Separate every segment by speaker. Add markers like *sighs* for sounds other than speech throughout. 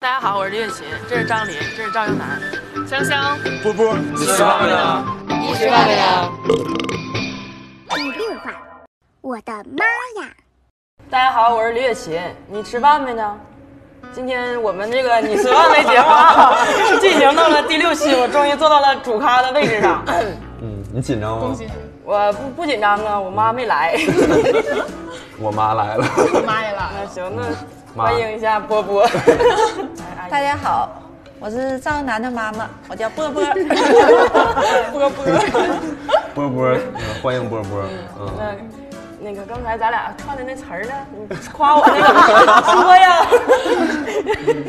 Speaker 1: 大家好，我是李雪琴，这是张琳，这是赵英男，香香，
Speaker 2: 波波，你吃饭没呢？
Speaker 3: 你吃饭没呢？
Speaker 4: 第六话，我的妈呀！
Speaker 1: 大家好，我是李雪琴，你吃饭没呢？今天我们这个你吃饭没节目啊，*laughs* 进行到了第六期，我终于坐到了主咖的位置上。
Speaker 2: 嗯，你紧张吗？
Speaker 1: 我不不紧张啊，我妈没来。*laughs*
Speaker 2: 我妈来了。
Speaker 3: 我妈也来了。*laughs*
Speaker 1: 那行，那欢迎一下波波。*laughs*
Speaker 3: 大家好，我是赵楠的妈妈，我叫波波。*laughs*
Speaker 1: 波波，
Speaker 2: 波波，嗯欢迎波波。嗯，
Speaker 1: 那那个刚才咱俩串的那词儿呢？你夸我那个说呀。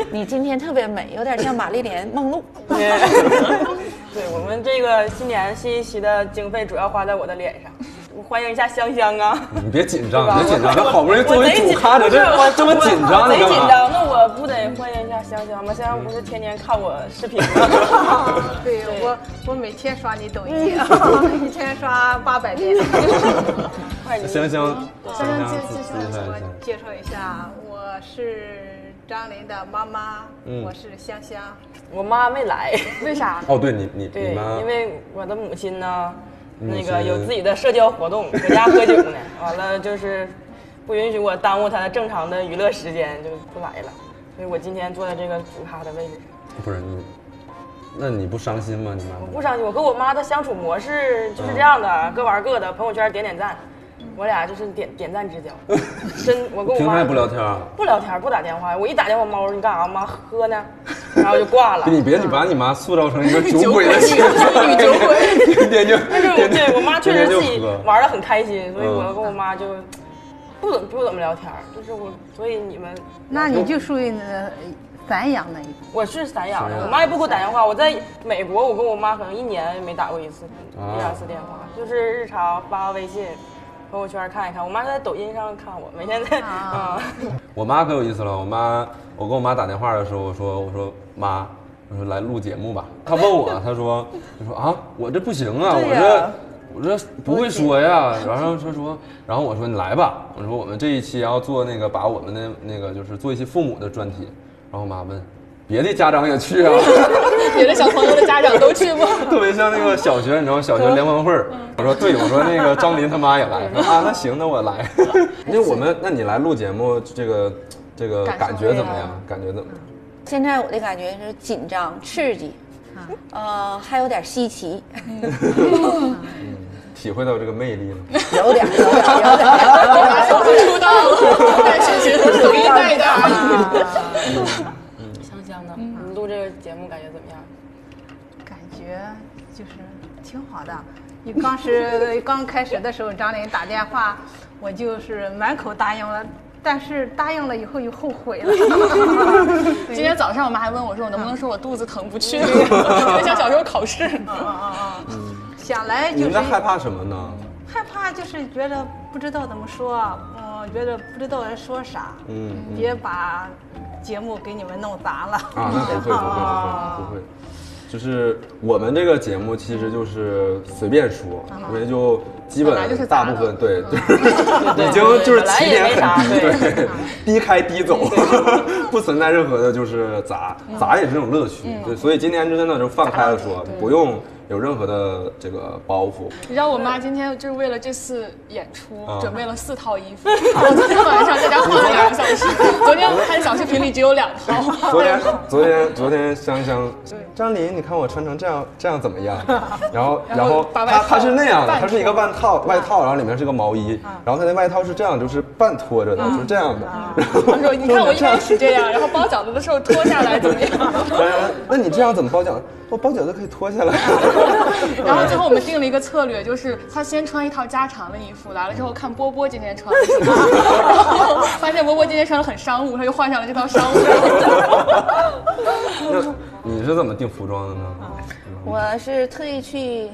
Speaker 1: *laughs*
Speaker 3: 你今天特别美，有点像玛丽莲梦露。
Speaker 1: 对我们这个今年新一期的经费主要花在我的脸上，我欢迎一下香香啊！
Speaker 2: 你别紧张，别紧张，这好不容易作为主咖的，这
Speaker 1: 我
Speaker 2: 这么紧张，
Speaker 1: 我
Speaker 2: 你干嘛？
Speaker 1: 紧张，那我不得欢迎一下香香吗？香香不是天天看我视频吗？*laughs*
Speaker 5: 对我，我每天刷你抖音，一天刷八百遍。
Speaker 1: 快你
Speaker 2: 香香，香
Speaker 5: 香
Speaker 2: 香
Speaker 5: 介介绍
Speaker 2: 一下。
Speaker 5: 我介绍一下，我是张琳的妈妈，
Speaker 2: 嗯
Speaker 5: 我是香香。
Speaker 1: 我妈没来，为啥？
Speaker 2: 哦，对你你你
Speaker 1: 对，
Speaker 2: 妈
Speaker 1: 因，为我的母亲呢，那个有自己的社交活动，搁家喝酒呢。*laughs* 完了就是不允许我耽误他的正常的娱乐时间，就不来了。所以我今天坐在这个主咖的位置上。
Speaker 2: 不是你，那你不伤心吗？你妈
Speaker 1: 我不伤心，我跟我妈的相处模式就是这样的，各玩各的，朋友圈点点赞，我俩就是点点赞之交。真，我跟我妈 *laughs*
Speaker 2: 平常也不聊天啊？
Speaker 1: 不聊天，不打电话。我一打电话，猫说你干啥？妈喝呢，然后就挂了。*laughs*
Speaker 2: 你别你把你妈塑造成一个 *laughs* 酒鬼的形象，
Speaker 1: 女酒鬼。
Speaker 2: 天天就
Speaker 1: 但是我对我妈确实自己玩的很开心，所以我
Speaker 2: 嗯
Speaker 1: 跟我妈就不怎么不怎么聊天，就是我，所以你们
Speaker 5: 那你就属于那散养的一种。
Speaker 1: 我是散养的，我妈也不给我打电话。我在美国，我跟我妈可能一年没打过一次
Speaker 2: 啊
Speaker 1: 一两次电话，就是日常发发微信、朋友圈看一看。我妈在抖音上看我，每天在啊，*laughs*
Speaker 2: 我妈可有意思了，我妈，我跟我妈打电话的时候，我说我说妈，我说来录节目吧。*laughs* 她问我，她说她说啊，我这不行啊，我这我这不会说呀。然后她说，然后我说你来吧，我说我们这一期要做那个把我们的那个就是做一期父母的专题。然后我妈问，别的家长也去啊？*laughs*
Speaker 3: 别的小朋友的家长都去吗？*laughs*
Speaker 2: 特别像那个小学，你知道小学联欢会儿。我说对，我说那个张琳他妈也来。说 *laughs* 啊，那行，那我来。那我们，那你来录节目，这个这个感觉怎么样？感觉怎么样？
Speaker 3: 现在我的感觉是紧张、刺激，呃，还有点稀奇，
Speaker 2: 体会到这个魅力了。
Speaker 3: 有点，有点，有点。
Speaker 1: 出道了，带学学抖音带的。节目感觉怎么样？
Speaker 5: 感觉就是挺好的。*laughs* 你刚是刚开始的时候，张琳打电话，我就是满口答应了，但是答应了以后又后悔了。*laughs*
Speaker 6: 今天早上我妈还问我说，我能不能说我肚子疼不去？特别像小时候考试。*laughs*
Speaker 5: 想来就是
Speaker 2: 你们在害怕什么呢？
Speaker 5: 害怕，就是觉得不知道怎么说，嗯，觉得不知道该说啥，
Speaker 2: 嗯嗯
Speaker 5: 别把节目给你们弄砸了。
Speaker 2: 啊，那不会不会不会不会，就是我们这个节目其实就是随便说，因为就基
Speaker 6: 本
Speaker 2: 大部分对，就是 *laughs* 已经就是起点很低，
Speaker 1: 对。
Speaker 2: 对，低开低走，*laughs* 不存在任何的就是砸，砸也是这种乐趣，对，所以今天就真的就放开了说，不用有任何的这个包袱。
Speaker 6: 你知道我妈今天就是为了这次演出
Speaker 2: 啊
Speaker 6: 准备了四套衣服，我昨天晚上在家换了两个小时，昨天看小视频里只有两套。
Speaker 2: 昨天，昨天，昨天香香，张琳，你看我穿成这样，这样怎么样？*laughs* 然后，然后她她是那样的，
Speaker 6: 半
Speaker 2: 她是一个外套，外套，然后里面是个毛衣，然后她那外套是这样，就是半拖着的，是这样的。然后 *laughs*
Speaker 6: 她说：“你看我一开始这样，然后包饺子的时候脱下来怎么样
Speaker 2: 呃 *laughs* 那你这样怎么包饺子？我包饺子可以脱下来。*laughs* ”
Speaker 6: 然后最后我们定了一个策略，就是他先穿一套加长的衣服，来了之后看波波今天穿的什么，*laughs* 然后发现波波今天穿的很商务，他就换上了这套商务。*laughs*
Speaker 2: 那你是怎么定服装的呢？
Speaker 3: 我是特意去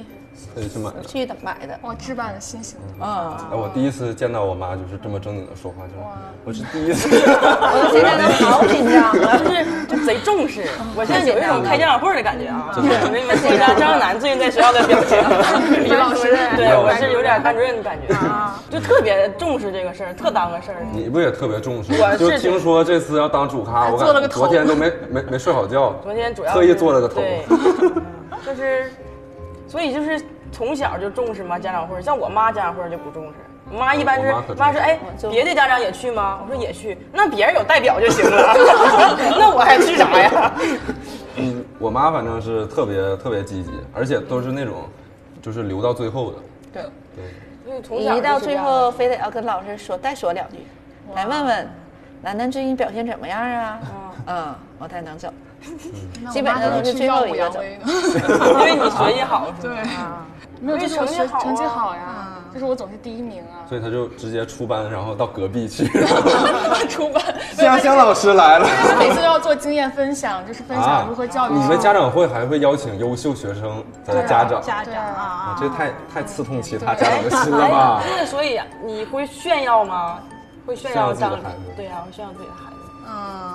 Speaker 2: 可以去买的。
Speaker 3: 去买的，
Speaker 6: 哇，置办的新型。
Speaker 3: 嗯，
Speaker 2: 哎，我第一次见到我妈就是这么正经的说话，就是我是第一次。*laughs*
Speaker 3: 我现在都好紧张了。*laughs*
Speaker 1: 就是就贼重视。我现在有一种开家长会的感觉啊！就是你们听一下张小楠最近在学校的表情，*laughs*
Speaker 6: 李老师
Speaker 1: 对我是有点班主任的感觉，就特别重视这个事儿，特当个事儿。
Speaker 2: 你不也特别重视
Speaker 1: 我？是
Speaker 2: 就听说这次要当主咖，我感觉
Speaker 6: 做了个头
Speaker 2: 昨天都没没没睡好觉，
Speaker 1: 昨天主要
Speaker 2: 特意做了个头。
Speaker 1: 对，就是，所以就是从小就重视嘛家长会，像我妈家长会就不重视。我妈一般是
Speaker 2: 我妈
Speaker 1: 说，哎，别的家长也去吗？我说也去，那别人有代表就行了，*laughs* *laughs* 那我还去啥呀？*laughs*
Speaker 2: 嗯，我妈反正是特别特别积极，而且都是那种就是留到最后的。
Speaker 6: 对，
Speaker 2: 对，
Speaker 3: 一到最后非得要跟老师说再说两句，来问问楠楠最近表现怎么样啊？嗯，我才能走。基本上都是最后一个走
Speaker 6: 耀武扬威的。
Speaker 1: 因为你学习好，是
Speaker 6: 对，没有，就是我学
Speaker 1: 成绩好啊
Speaker 6: 成绩好呀，就是我总是第一名啊。
Speaker 2: 所以他就直接出班，然后到隔壁去。*laughs*
Speaker 6: 出班，
Speaker 2: 香香老师来了。
Speaker 6: 他每次都要做经验分享，就是分享如何教育。
Speaker 2: 啊你们家长会还会邀请优秀学生的家长？
Speaker 5: 家长啊
Speaker 2: 啊，这太太刺痛其他家长的心了吧？
Speaker 1: 所以你会炫耀吗？会炫耀张
Speaker 2: 炫耀自己的孩子
Speaker 1: 对呀，会炫耀自己的孩子。
Speaker 5: 嗯，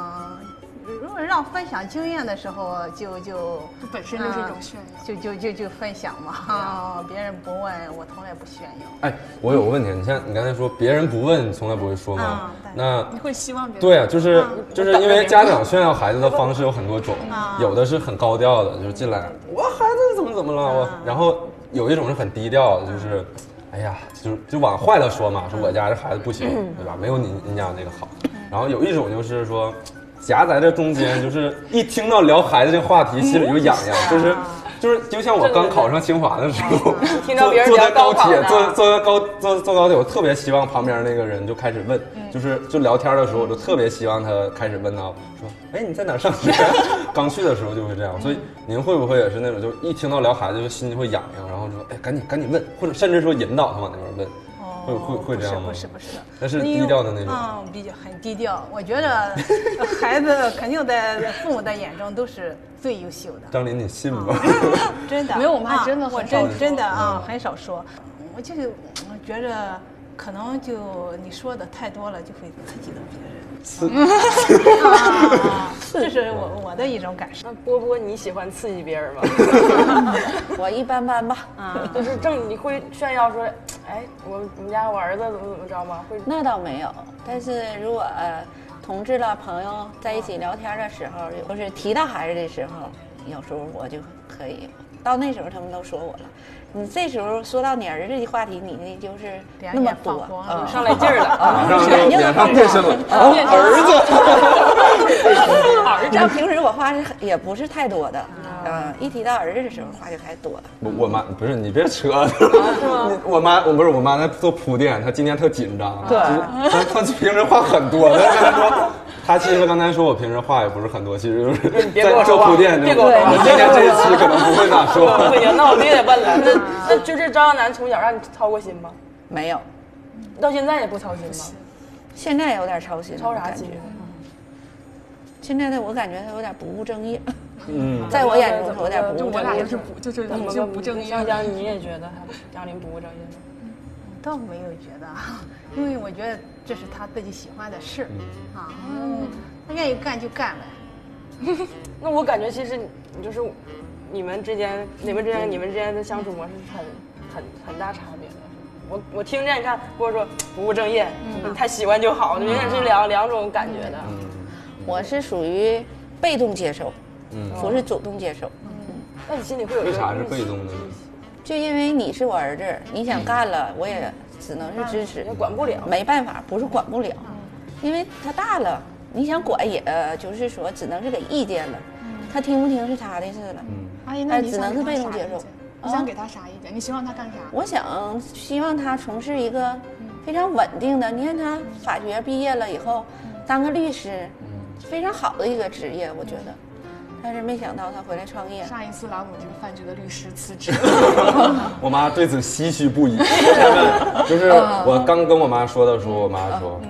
Speaker 5: 让分享经验的时候，就就
Speaker 6: 本身就是一种炫耀。
Speaker 5: 就就就就分享嘛，啊，*laughs* 别人不问，我从来不炫耀。
Speaker 2: 哎，我有个问题，你像你刚才说别人不问，你从来不会说吗那
Speaker 6: 你会希望别人
Speaker 2: 对啊，就是就是因为家长炫耀孩子的方式有很多种，*laughs* 有的是很高调的，就是进来我孩子怎么怎么了我，然后有一种是很低调的，就是。哎呀，就就往坏了说嘛，说我家这孩子不行，对吧？没有你你家那个好。然后有一种就是说，夹在这中间，就是一听到聊孩子这话题，心里就痒痒，就是就是就像我刚考上清华的时候，*laughs*
Speaker 1: 听到别人
Speaker 2: 坐坐在
Speaker 1: 高
Speaker 2: 铁，坐坐在高坐坐高铁，我特别希望旁边那个人就开始问，就是就聊天的时候，我就特别希望他开始问到说，哎，你在哪上学？*laughs* 刚去的时候就会这样，所以您会不会也是那种，就一听到聊孩子就心就会痒痒，然后说，哎，赶紧赶紧问，或者甚至说引导他往那边问，会会会这样吗？
Speaker 5: 不是不是不是，
Speaker 2: 那是低调的那种。
Speaker 5: 嗯，比较很低调。我觉得孩子肯定在父母的眼中都是最优秀的，
Speaker 2: 张琳，你信吗？
Speaker 5: 真的。
Speaker 6: 没有我妈
Speaker 5: 啊
Speaker 6: 真的
Speaker 5: 我
Speaker 6: 很少说
Speaker 5: 真真的啊很少说。我就是我觉着可能就你说的太多了，就会刺激到别人。刺啊，这是我我的一种感受。
Speaker 1: 那波波，你喜欢刺激别人吗？*laughs*
Speaker 3: 我一般般吧。
Speaker 5: 啊，
Speaker 1: 就是正你会炫耀说，哎，我我们家我儿子怎么怎么着吗？会
Speaker 3: 那倒没有，但是如果、呃、同志了朋友在一起聊天的时候，或是提到孩子的时候，有时候我就可以。到那时候他们都说我了，你这时候说到你儿子的话题，你那就是那么多啊
Speaker 1: 上来劲儿了。
Speaker 3: 眼睛
Speaker 2: 变身了，*laughs* 啊，儿子。*laughs* *laughs*
Speaker 3: 儿子平时我话是也不是太多的，嗯，一提到儿子的时候话就开始多了。
Speaker 2: 我我妈不是你别扯，你 *laughs* 我妈我不是我妈在做铺垫，她今天特紧张，
Speaker 3: 对
Speaker 2: 她她平时话很多，但是她说她其实刚才说我平时话也不是很多，其实就是在
Speaker 1: 我说话
Speaker 2: 做铺垫，
Speaker 1: 别跟我
Speaker 2: 我今天这一期可能不会咋说。
Speaker 1: 不行，那我必须得问了。*laughs* 那那就是张耀楠从小让你操过心吗？
Speaker 3: 没有，
Speaker 1: 到现在也不操心吗？
Speaker 3: 现在有点操心，
Speaker 1: 操啥心？
Speaker 3: 现在的我感觉他有点不务正业，
Speaker 2: 嗯，
Speaker 3: 在我眼中他有点不
Speaker 6: 就我
Speaker 3: 务正业。
Speaker 6: 俩就是不就是
Speaker 1: 怎么
Speaker 6: 就不正业。
Speaker 1: 江江，你也觉得他张琳不务正业吗？
Speaker 5: 倒没有觉得，因为我觉得这是他自己喜欢的事，啊，嗯，他愿意干就干呗。*laughs*
Speaker 1: 那我感觉其实你就是你们之间，你们之间，你们之间的相处模式是很很很大差别的。我我听见你看，或者说不务正业，
Speaker 3: 嗯
Speaker 1: 他喜欢就好，明显是两两种感觉的。
Speaker 3: 我是属于被动接受，
Speaker 2: 嗯
Speaker 3: 不是主动接受。
Speaker 1: 嗯那你心里会有一个
Speaker 2: 为啥是被动的呢？
Speaker 3: 就因为你是我儿子，你想干了，我也只能是支持
Speaker 1: 也，管不了。
Speaker 3: 没办法，不是管不了，因为他大了，你想管也呃就是说只能是给意见了，他听不听是他的事了。
Speaker 6: 阿姨，那
Speaker 3: 哎只能是被动接受？
Speaker 6: 你想给他啥意见？你希望他干啥？
Speaker 3: 我想希望他从事一个非常稳定的，你看他法学毕业了以后，当个律师，非常好的一个职业，我觉得。但是没想到他回来创业，
Speaker 6: 上一次老母这个饭局的律师辞职，*laughs*
Speaker 2: 我妈对此唏嘘不已。*laughs* 就是我刚跟我妈说的时候，我妈说。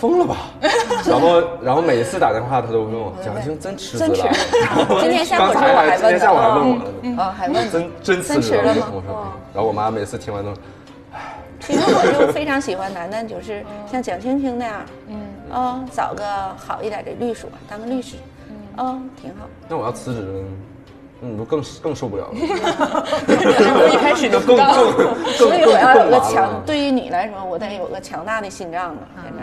Speaker 2: 疯了吧？*laughs* 然后，然后每一次打电话，她都问我蒋青真辞职了。
Speaker 3: 今天下午还
Speaker 2: 今天下午还问我
Speaker 3: 问
Speaker 2: 呢，
Speaker 3: 啊，还问
Speaker 2: 真真辞职
Speaker 3: 了吗？
Speaker 2: 我说，嗯然后我妈每次听完都，唉 *sighs*
Speaker 3: 其实我就非常喜欢楠楠，就是像蒋青青那样，嗯，啊，找个好一点的律所当个律师，嗯，挺好。
Speaker 2: 那我要辞职了，那你不更更受不了了？*laughs*
Speaker 6: 一开始就
Speaker 2: 更更更
Speaker 3: 所以我要有个
Speaker 2: 更
Speaker 3: 强，对于你来说，我得有个强大的心脏嘛。现在，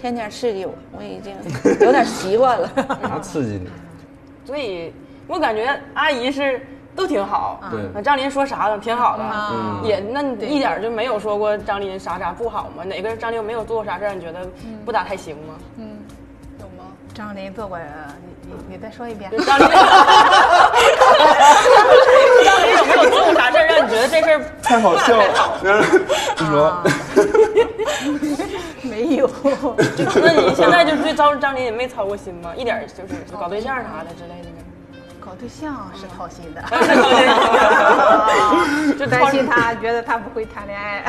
Speaker 3: 天天刺激我，我已经有点习惯了。*laughs*
Speaker 2: 啥刺激你？*laughs*
Speaker 1: 所以我感觉阿姨是都挺好。
Speaker 2: 对
Speaker 1: 那张琳说啥的挺好的，
Speaker 2: 嗯
Speaker 1: 也那你一点就没有说过张琳啥啥不好吗？哪个张琳没有做过啥事儿，你觉得不咋太行吗？
Speaker 6: 嗯？
Speaker 5: 张琳做过，你你你再说一遍。
Speaker 1: 张琳，张琳有没有做过啥事儿让你觉得这事儿
Speaker 2: 太好？笑？了，你说
Speaker 5: 没有，
Speaker 1: 那你现在就对张张琳也没操过心吗？一点儿就是搞对象啥的之类的呢？
Speaker 5: 搞对象是操心的，
Speaker 1: 就
Speaker 5: 担心他觉得他不会谈恋爱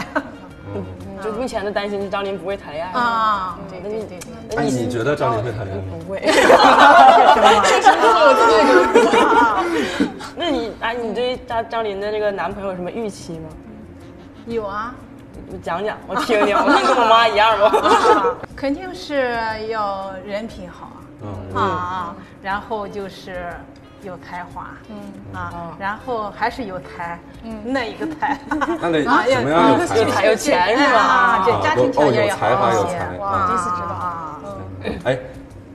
Speaker 1: 就目前的担心是张琳不会谈恋爱
Speaker 5: 啊。
Speaker 1: 对
Speaker 5: 对对对对，
Speaker 1: 那
Speaker 2: 哎，你觉得张琳会谈恋爱吗？
Speaker 1: 不会？*laughs*
Speaker 6: 确实不会，我自己也觉得。
Speaker 1: 那你哎，你对张张琳的这个男朋友有什么预期吗？
Speaker 5: 有啊，
Speaker 1: 你讲讲，我听听，我看跟我妈一样不？*laughs*
Speaker 5: 肯定是要人品好
Speaker 2: 啊
Speaker 5: 啊啊，然后就是有才华，嗯。啊，然后还是有才，嗯，那一个才，*laughs*
Speaker 2: 那得什么样有才
Speaker 1: 有才？有钱是吧？
Speaker 5: 啊，这家庭条件
Speaker 2: 有才华有才，
Speaker 5: 哇，
Speaker 6: 第一次知道。
Speaker 5: 啊，
Speaker 2: 哎，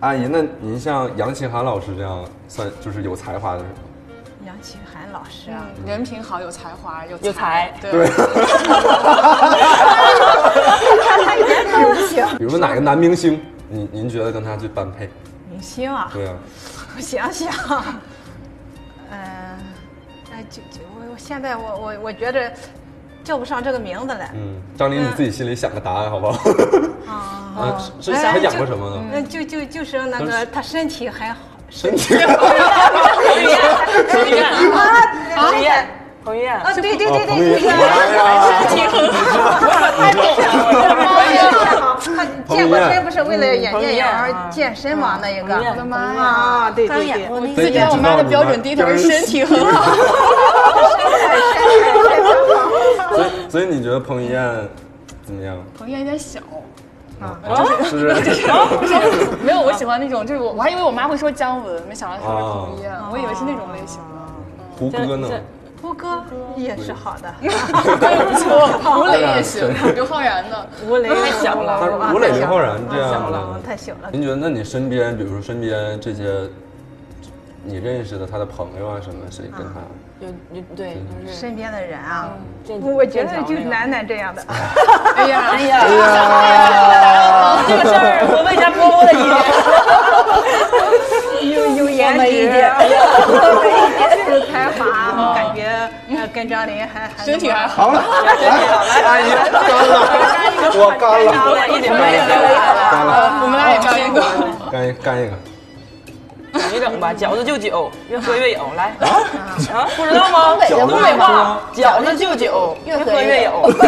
Speaker 2: 阿姨，那您像杨奇涵老师这样算就是有才华的人吗？
Speaker 5: 杨奇涵老师啊，
Speaker 6: 人品好，有才华，有
Speaker 1: 有才
Speaker 6: 对，*laughs*
Speaker 2: 比如说哪个男明星，您您觉得跟他最般配？
Speaker 5: 明星啊，
Speaker 2: 对啊，
Speaker 5: 我想想，嗯，哎，就就我我现在我我我觉得叫不上这个名字来，
Speaker 2: 嗯，张琳你自己心里想个答案好不好？*laughs* 啊，是是
Speaker 5: 哎
Speaker 2: 他演过什么呢？
Speaker 5: 嗯，就就就是那个他身体还好，
Speaker 2: 身体
Speaker 1: 彭于晏，彭于晏，*laughs* *laughs* 彭于晏，
Speaker 5: 啊，，对对对
Speaker 2: 哦彭于
Speaker 5: 对，
Speaker 2: 晏哎呀，
Speaker 1: 太懂了，
Speaker 5: 他健过身不是为了演电影而健身嘛？那一个
Speaker 1: 彭于晏
Speaker 6: 我的妈呀！
Speaker 5: 啊，对对对，
Speaker 3: 演过那个
Speaker 6: 自己按我妈的标准，第一条是身体很好。
Speaker 2: 所以所以你觉得彭于晏怎么样？
Speaker 6: 彭于晏有点小，
Speaker 2: 就是
Speaker 6: 没有我喜欢那种，就是我我还以为我妈会说姜文，没想到她说
Speaker 2: 哦
Speaker 6: 彭于晏，我以为是那种类型的。
Speaker 2: 胡歌呢？
Speaker 5: 胡歌也是好的，*laughs*
Speaker 6: 不错，*laughs* 吴磊也行，刘昊然的。
Speaker 5: 吴磊太
Speaker 1: 小了
Speaker 2: 吴磊、刘昊然这样
Speaker 5: 了，，太小了。
Speaker 2: 您觉得那你身边，比如说身边这些你认识的他的朋友啊什么，谁跟他？
Speaker 1: 有有对，就是。
Speaker 5: 身边的人啊，
Speaker 1: 剑
Speaker 5: 我觉得就是楠楠这样的，*laughs*
Speaker 6: 哎呀，哎呀，
Speaker 1: 这个事儿，我问一下波波的意见。
Speaker 5: 有有颜值，有才华，感觉呃跟张琳还还
Speaker 6: 身体还好。
Speaker 2: 好了，阿姨干了，我干了，
Speaker 1: 一点没有，
Speaker 2: 干了，
Speaker 6: 我们俩也干一个。
Speaker 2: 干一干一个。
Speaker 1: 整一整吧，饺子就酒，越喝越有。来啊，不知道吗？东北话，饺子就酒，越喝越有。*laughs*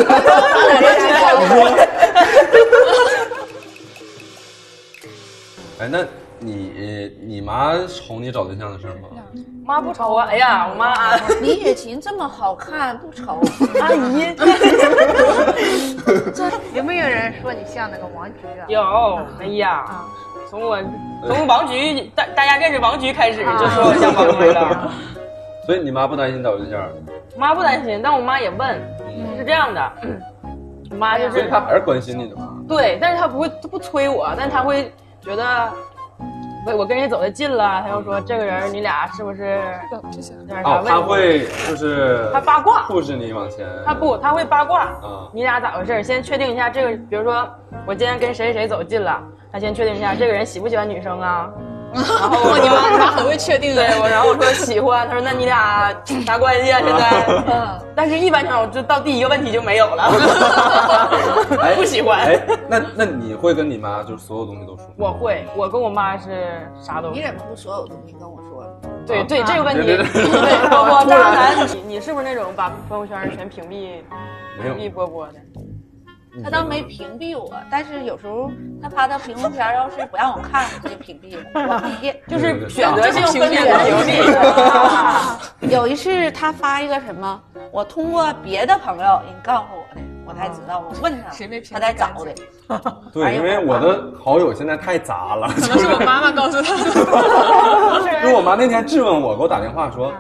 Speaker 2: 哎，那你你妈瞅你找对象的事儿吗？
Speaker 1: 妈不愁啊！哎呀，我妈
Speaker 3: 李雪琴这么好看，不愁。
Speaker 1: 阿姨 *laughs*
Speaker 5: 有没有人说你像那个王菊啊？
Speaker 1: 有。哎呀，从我从王菊大大家认识王菊开始，就说我像王菊了。*laughs*
Speaker 2: 所以你妈不担心找对象，*laughs*
Speaker 1: 妈不担心，但我妈也问，是这样的，我妈就是
Speaker 2: 所以她还是关心你的嘛。
Speaker 1: 对，但是她不会，她不催我，但她会觉得，我我跟人走的近了，他又说这个人你俩是不是
Speaker 6: 这些
Speaker 1: 有点啥
Speaker 2: 哦，她
Speaker 1: 问题？
Speaker 2: 会就是
Speaker 1: 他八卦
Speaker 2: 促使你往前。
Speaker 1: 他不，他会八卦
Speaker 2: 嗯，
Speaker 1: 你俩咋回事？先确定一下这个，比如说我今天跟谁谁走近了，他先确定一下这个人喜不喜欢女生啊。*laughs* 然后我
Speaker 6: 你妈你妈很会确定的
Speaker 1: 对。我，然后我说喜欢，她说那你俩啥关系啊？现在，
Speaker 3: 嗯，*laughs*
Speaker 1: 但是一般情况下就到第一个问题就没有了，*laughs*
Speaker 2: 哎
Speaker 1: 不喜欢。
Speaker 2: 哎，那那你会跟你妈就是所有东西都说？
Speaker 1: 我会，我跟我妈是啥都
Speaker 3: 你怎么不所有东西跟我说了？
Speaker 1: 对对这个问题，
Speaker 2: 对
Speaker 1: 对
Speaker 2: 对对
Speaker 1: 我我渣男，你你是不是那种把朋友圈全屏蔽屏蔽波波的？
Speaker 3: 他倒没屏蔽我，但是有时候他发的朋友圈要是不让我看，他就屏蔽了，我看不见。
Speaker 1: 就是选择性分
Speaker 6: 屏
Speaker 1: 屏
Speaker 6: 蔽
Speaker 1: 蔽。*laughs*
Speaker 3: 有一次他发一个什么，我通过别的朋友人告诉我的，我才知道。我问他，
Speaker 6: 谁没屏
Speaker 3: 他才找的。
Speaker 2: 对，因为我的好友现在太杂了，
Speaker 6: 可能是我妈妈告诉他的。
Speaker 2: 因为我妈那天质问我，给我打电话说，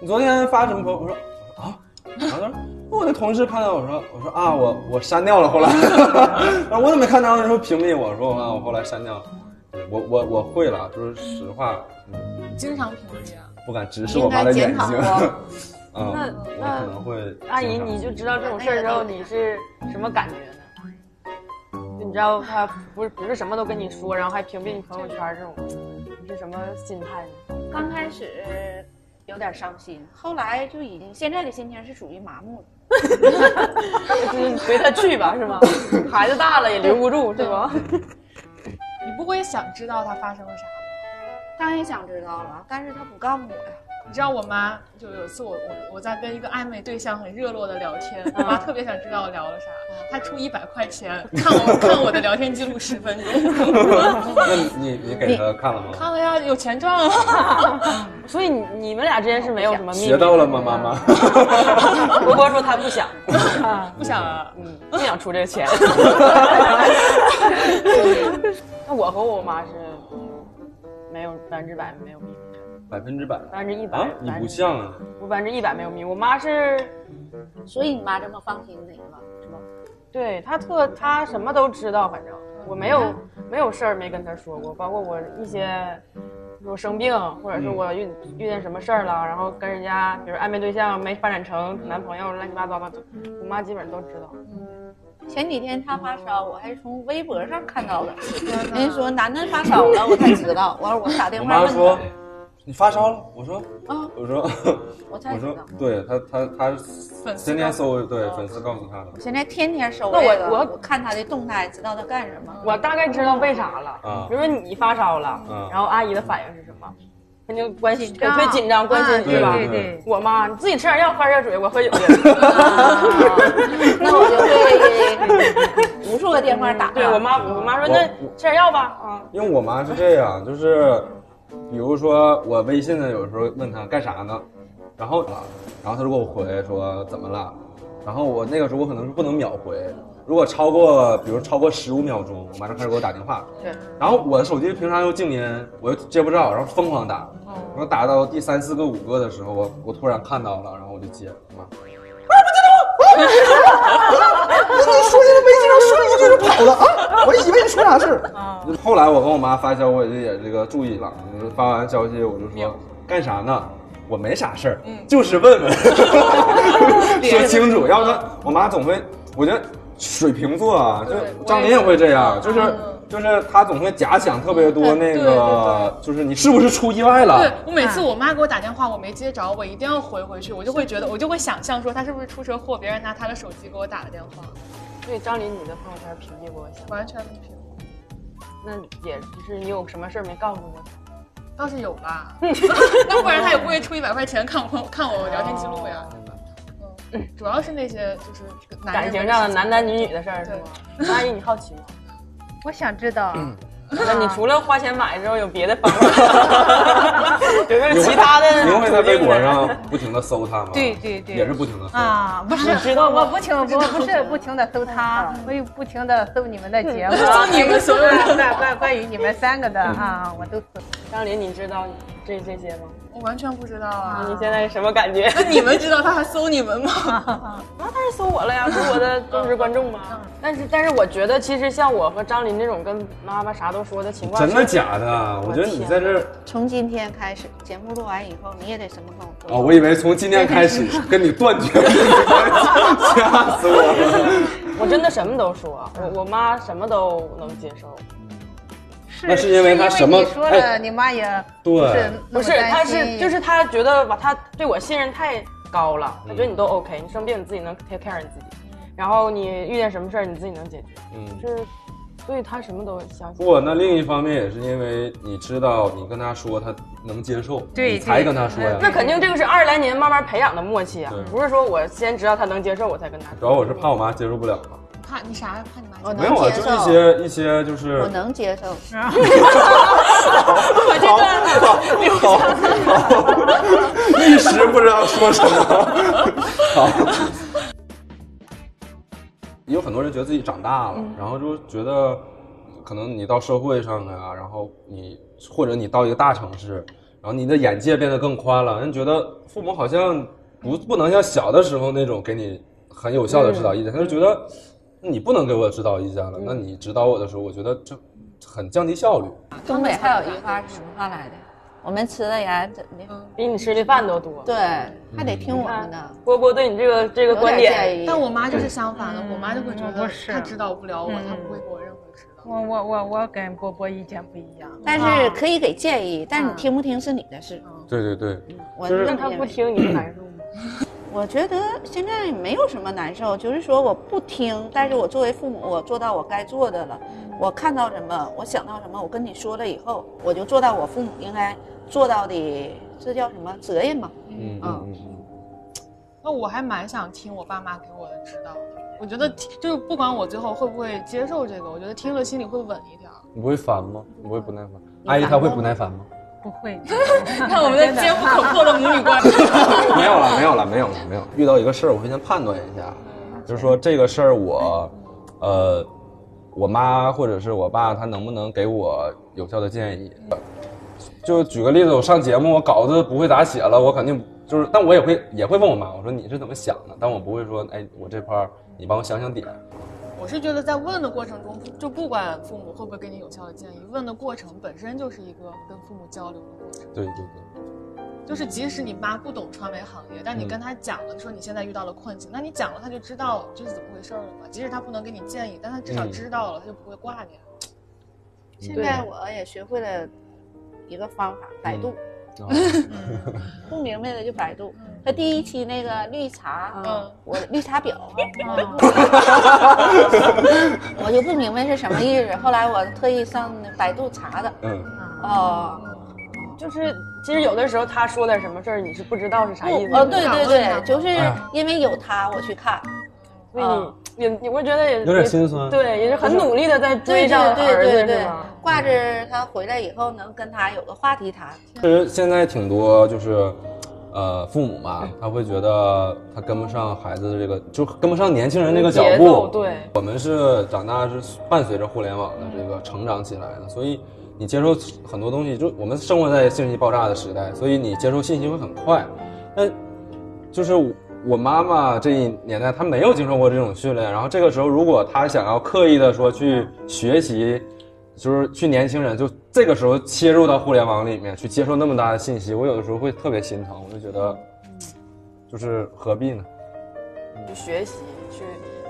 Speaker 2: 你昨天发什么朋友？我说啊，然后她说我的同事看到我说，我说啊，我我删掉了，后来，*laughs* 我怎么没看到？你说屏蔽我说啊，我后来删掉了。我我我会了，就是实话，嗯
Speaker 6: 经常屏蔽啊。
Speaker 2: 不敢直视我妈的眼睛。*laughs*
Speaker 1: 那
Speaker 2: 我
Speaker 1: 那
Speaker 2: 可能会
Speaker 1: 阿姨，你就知道这种事儿之后，你是什么感觉呢？就你知道他不是不是什么都跟你说，然后还屏蔽你朋友圈这种，你是什么心态呢？
Speaker 3: 刚开始有点伤心，后来就已经现在的心情是属于麻木了。
Speaker 1: 就 *laughs* 是随他去吧，是吗？*laughs* 孩子大了也留不住，对吧？
Speaker 6: 你不会想知道他发生了啥吗？
Speaker 3: 当然想知道了，但是他不告诉我呀。
Speaker 6: 你知道我妈就有次我我我在跟一个暧昧对象很热络的聊天，我妈特别想知道我聊了啥，她出一百块钱看我看我的聊天记录十分钟，*laughs*
Speaker 2: 那 *laughs* 你你给她看了吗？
Speaker 6: 看了呀，有钱赚啊。*laughs*
Speaker 1: 所以你你们俩之间是没有什么秘密。
Speaker 2: 学到了吗，妈妈？
Speaker 1: 波波说他不想，
Speaker 6: 不想
Speaker 1: 不想出这个钱。那我和我妈是没有百分之百没有秘密，
Speaker 2: 百分之百
Speaker 1: 百分之一百
Speaker 2: 啊，，你不像啊。
Speaker 1: 我百分之一百没有秘密。我妈是，
Speaker 3: 所以你妈这么放心的一个，是吧？
Speaker 1: 对她特她什么都知道，反正我没有没有事儿没跟她说过，包括我一些。我生病，或者是我遇遇见什么事儿了，然后跟人家，比如暧昧对象没发展成男朋友，乱七八糟的，我妈基本都知道。
Speaker 3: 前几天她发烧，我还是从微博上看到的，人家说男的发烧了，我才知道。完了我打电话问
Speaker 2: 妈说
Speaker 3: 她，
Speaker 2: 你发烧了，我说
Speaker 3: 啊，
Speaker 2: 我说 *laughs* 我说
Speaker 3: 我才知道。
Speaker 2: 对他他他
Speaker 6: 粉丝
Speaker 2: 天天搜对粉丝告诉他的
Speaker 3: 我现在天天搜
Speaker 1: 那我我
Speaker 3: 我看他的动态，知道他干什么。
Speaker 1: 我大概知道为啥了。
Speaker 2: 啊
Speaker 1: 比如说你发烧了，
Speaker 2: 嗯
Speaker 1: 然后阿姨的反应是什么？他就关心，特别紧张，关心
Speaker 5: 啊
Speaker 1: 是吧？
Speaker 2: 对
Speaker 5: 对对，
Speaker 1: 我妈，你自己吃点药，喝热水，我喝酒去。
Speaker 3: 那我就会无数个电话打。
Speaker 1: 对我妈，我妈说那吃点药吧。啊，
Speaker 2: 因为我妈是这样，就是比如说我微信呢，有时候问他干啥呢，然后啊然后他就给我回说怎么了，然后我那个时候我可能是不能秒回，如果超过比如超过十五秒钟，我妈就开始给我打电话，
Speaker 1: 对，
Speaker 2: 然后我的手机平常又静音，我又接不着，然后疯狂打，然后打到第三四个五个的时候，我我突然看到了，然后我就接，妈。跑了啊！我以为你说啥事儿。*laughs* 后来我跟我妈发消息，我就也这个注意了，就是发完消息我就说干啥呢？我没啥事儿，就是问问，*laughs* 说清楚。要不然我妈总会，我觉得水瓶座啊，就张琳也会这样，就是就是他总会假想特别多那个，就是你是不是出意外了
Speaker 6: 对？我每次我妈给我打电话，我没接着，我一定要回回去，我就会觉得，我就会想象说他是不是出车祸，别人拿他的手机给我打了电话，
Speaker 1: 对，张琳，你的朋友圈屏蔽过我，
Speaker 6: 完全不平。
Speaker 1: 那也就是你有什么事儿没告诉过他？
Speaker 6: 倒是有吧，*laughs* 那不然他也不会出一百块钱看我朋友看我聊天记录呀。嗯，主要是那些就是
Speaker 1: 感情上的男男女女的事儿是吗？阿姨，你好奇吗？
Speaker 5: 我想知道，
Speaker 1: 那你除了花钱买之后，有别的方法？*laughs* 有没有其他的？
Speaker 2: 你会在微博上不停的搜他吗？
Speaker 5: 对对对
Speaker 2: 也是不停的搜。
Speaker 5: 啊，不是，
Speaker 1: 你知道吗
Speaker 5: 我不停，我不是不停的搜他，我又不停的搜你们的节目，
Speaker 6: 搜你们所有的
Speaker 5: 关关关于你们三个的啊，我都搜。
Speaker 1: 张琳，你知道这这些吗？
Speaker 6: 我完全不知道啊。
Speaker 1: 你现在什么感觉？
Speaker 6: 那你们知道他还搜你们吗？*laughs*
Speaker 1: 啊，当然搜我了呀，是我的忠实观众吗。*laughs* 但是，但是我觉得，其实像我和张琳这种跟妈妈啥都说的情况，
Speaker 2: 真的假的？我觉得你在这儿
Speaker 3: 从今天开始，节目录完以后，你也得什么跟我说。
Speaker 2: 啊，我以为从今天开始 *laughs* 跟你断绝关系，吓死我了。
Speaker 1: 我真的什么都说，我我妈什么都能接受。
Speaker 5: 是
Speaker 2: 那是因为他什么
Speaker 5: 你说了，
Speaker 2: 哎
Speaker 5: 你妈也
Speaker 2: 对
Speaker 5: 不是那
Speaker 1: 不是，她是就是他觉得吧，他对我信任太高了，他觉得你都 OK，你生病你自己能 take care 你自己，然后你遇见什么事儿你自己能解决，
Speaker 2: 嗯，
Speaker 1: 就是，所以他什么都相信。
Speaker 2: 不，那另一方面也是因为你知道，你跟他说他能接受，
Speaker 5: 对
Speaker 2: 你才跟他说呀。
Speaker 1: 那肯定这个是二十来年慢慢培养的默契啊，不是说我先知道他能接受我才跟他说。
Speaker 2: 主要我是怕我妈接受不了嘛。
Speaker 6: 怕你啥？怕你妈
Speaker 3: 我
Speaker 6: 接
Speaker 2: 没有就一些一些就是
Speaker 3: 我能接受。
Speaker 1: 我这段留下。
Speaker 2: 一时不知道说什么。好，有很多人觉得自己长大了，然后就觉得可能你到社会上呀，然后你或者你到一个大城市，然后你的眼界变得更宽了，人觉得父母好像不不能像小的时候那种给你很有效的指导意见，他就觉得你不能给我指导意见了，那你指导我的时候，我觉得就很降低效率。
Speaker 3: 东北还有一句话是什么话来的？我们吃的盐怎的？
Speaker 1: 比你吃的饭都多。
Speaker 3: 对，还得听我们的。
Speaker 1: 波波对你这个这个观点，
Speaker 6: 但我妈就是相反的，我妈就会觉得她指导不了我，她不会给我任何指导。
Speaker 5: 我我我我跟波波意见不一样。
Speaker 3: 但是可以给建议，但是你听不听是你的事。
Speaker 2: 对对对，
Speaker 3: 我
Speaker 2: 就是
Speaker 1: 那他不听你不难受吗？*laughs*
Speaker 3: 我觉得现在没有什么难受，就是说我不听，但是我作为父母，我做到我该做的了。我看到什么，我想到什么，我跟你说了以后，我就做到我父母应该做到的，这叫什么责任嘛？
Speaker 2: 嗯嗯嗯
Speaker 6: 那我还蛮想听我爸妈给我的指导的。我觉得听就是不管我最后会不会接受这个，我觉得听了心里会稳一点。
Speaker 2: 你不会烦吗？你不会不耐烦？阿姨她会不耐烦吗？
Speaker 5: 不会，*laughs*
Speaker 6: 看我们的坚不可破的母女关系。*laughs*
Speaker 2: 没有了，没有了，没有了，没有。遇到一个事儿，我会先判断一下，就是说这个事儿我，呃，我妈或者是我爸，他能不能给我有效的建议？就举个例子，我上节目，我稿子不会咋写了，我肯定就是，但我也会也会问我妈，我说你是怎么想的？但我不会说，哎，我这块儿你帮我想想点。
Speaker 6: 我是觉得在问的过程中，就不管父母会不会给你有效的建议，问的过程本身就是一个跟父母交流的过程。
Speaker 2: 对对对，
Speaker 6: 就是即使你妈不懂传媒行业，但你跟她讲了，说你现在遇到了困境，那你讲了，她就知道这是怎么回事儿了嘛。即使她不能给你建议，但她至少
Speaker 2: 嗯
Speaker 6: 知道了，她就不会挂你了。
Speaker 3: 现在我也学会了一个方法，百度。
Speaker 2: 啊
Speaker 3: 不明白的就百度。他第一期那个绿茶，
Speaker 6: 嗯。
Speaker 3: 我绿茶婊，*laughs* 我就不明白是什么意思。后来我特意上百度查的，
Speaker 2: 嗯，
Speaker 3: 哦，
Speaker 1: 就是其实有的时候他说点什么事儿，你是不知道是啥意思。
Speaker 3: 哦，对对对，
Speaker 6: 嗯。
Speaker 3: 就是因为有他我去看，
Speaker 1: 所以你也你会觉得也
Speaker 2: 有点心酸
Speaker 1: 对，也是很努力的在追着
Speaker 3: 对
Speaker 1: 儿子，
Speaker 3: 对对对
Speaker 1: 是吗？，
Speaker 3: 挂着他回来以后能跟他有个话题谈。
Speaker 2: 其实现在挺多就是，呃，父母嘛，他会觉得他跟不上孩子的这个，就跟不上年轻人这个脚步。
Speaker 1: 对
Speaker 2: 我们是长大是伴随着互联网的这个成长起来的，所以你接受很多东西，就我们生活在信息爆炸的时代，所以你接受信息会很快。那就是我妈妈这一年代，她没有经受过这种训练，然后这个时候，如果她想要刻意的说去学习，就是去年轻人就这个时候切入到互联网里面去接受那么大的信息，我有的时候会特别心疼，我就觉得，就是何必呢？
Speaker 1: 去学习，去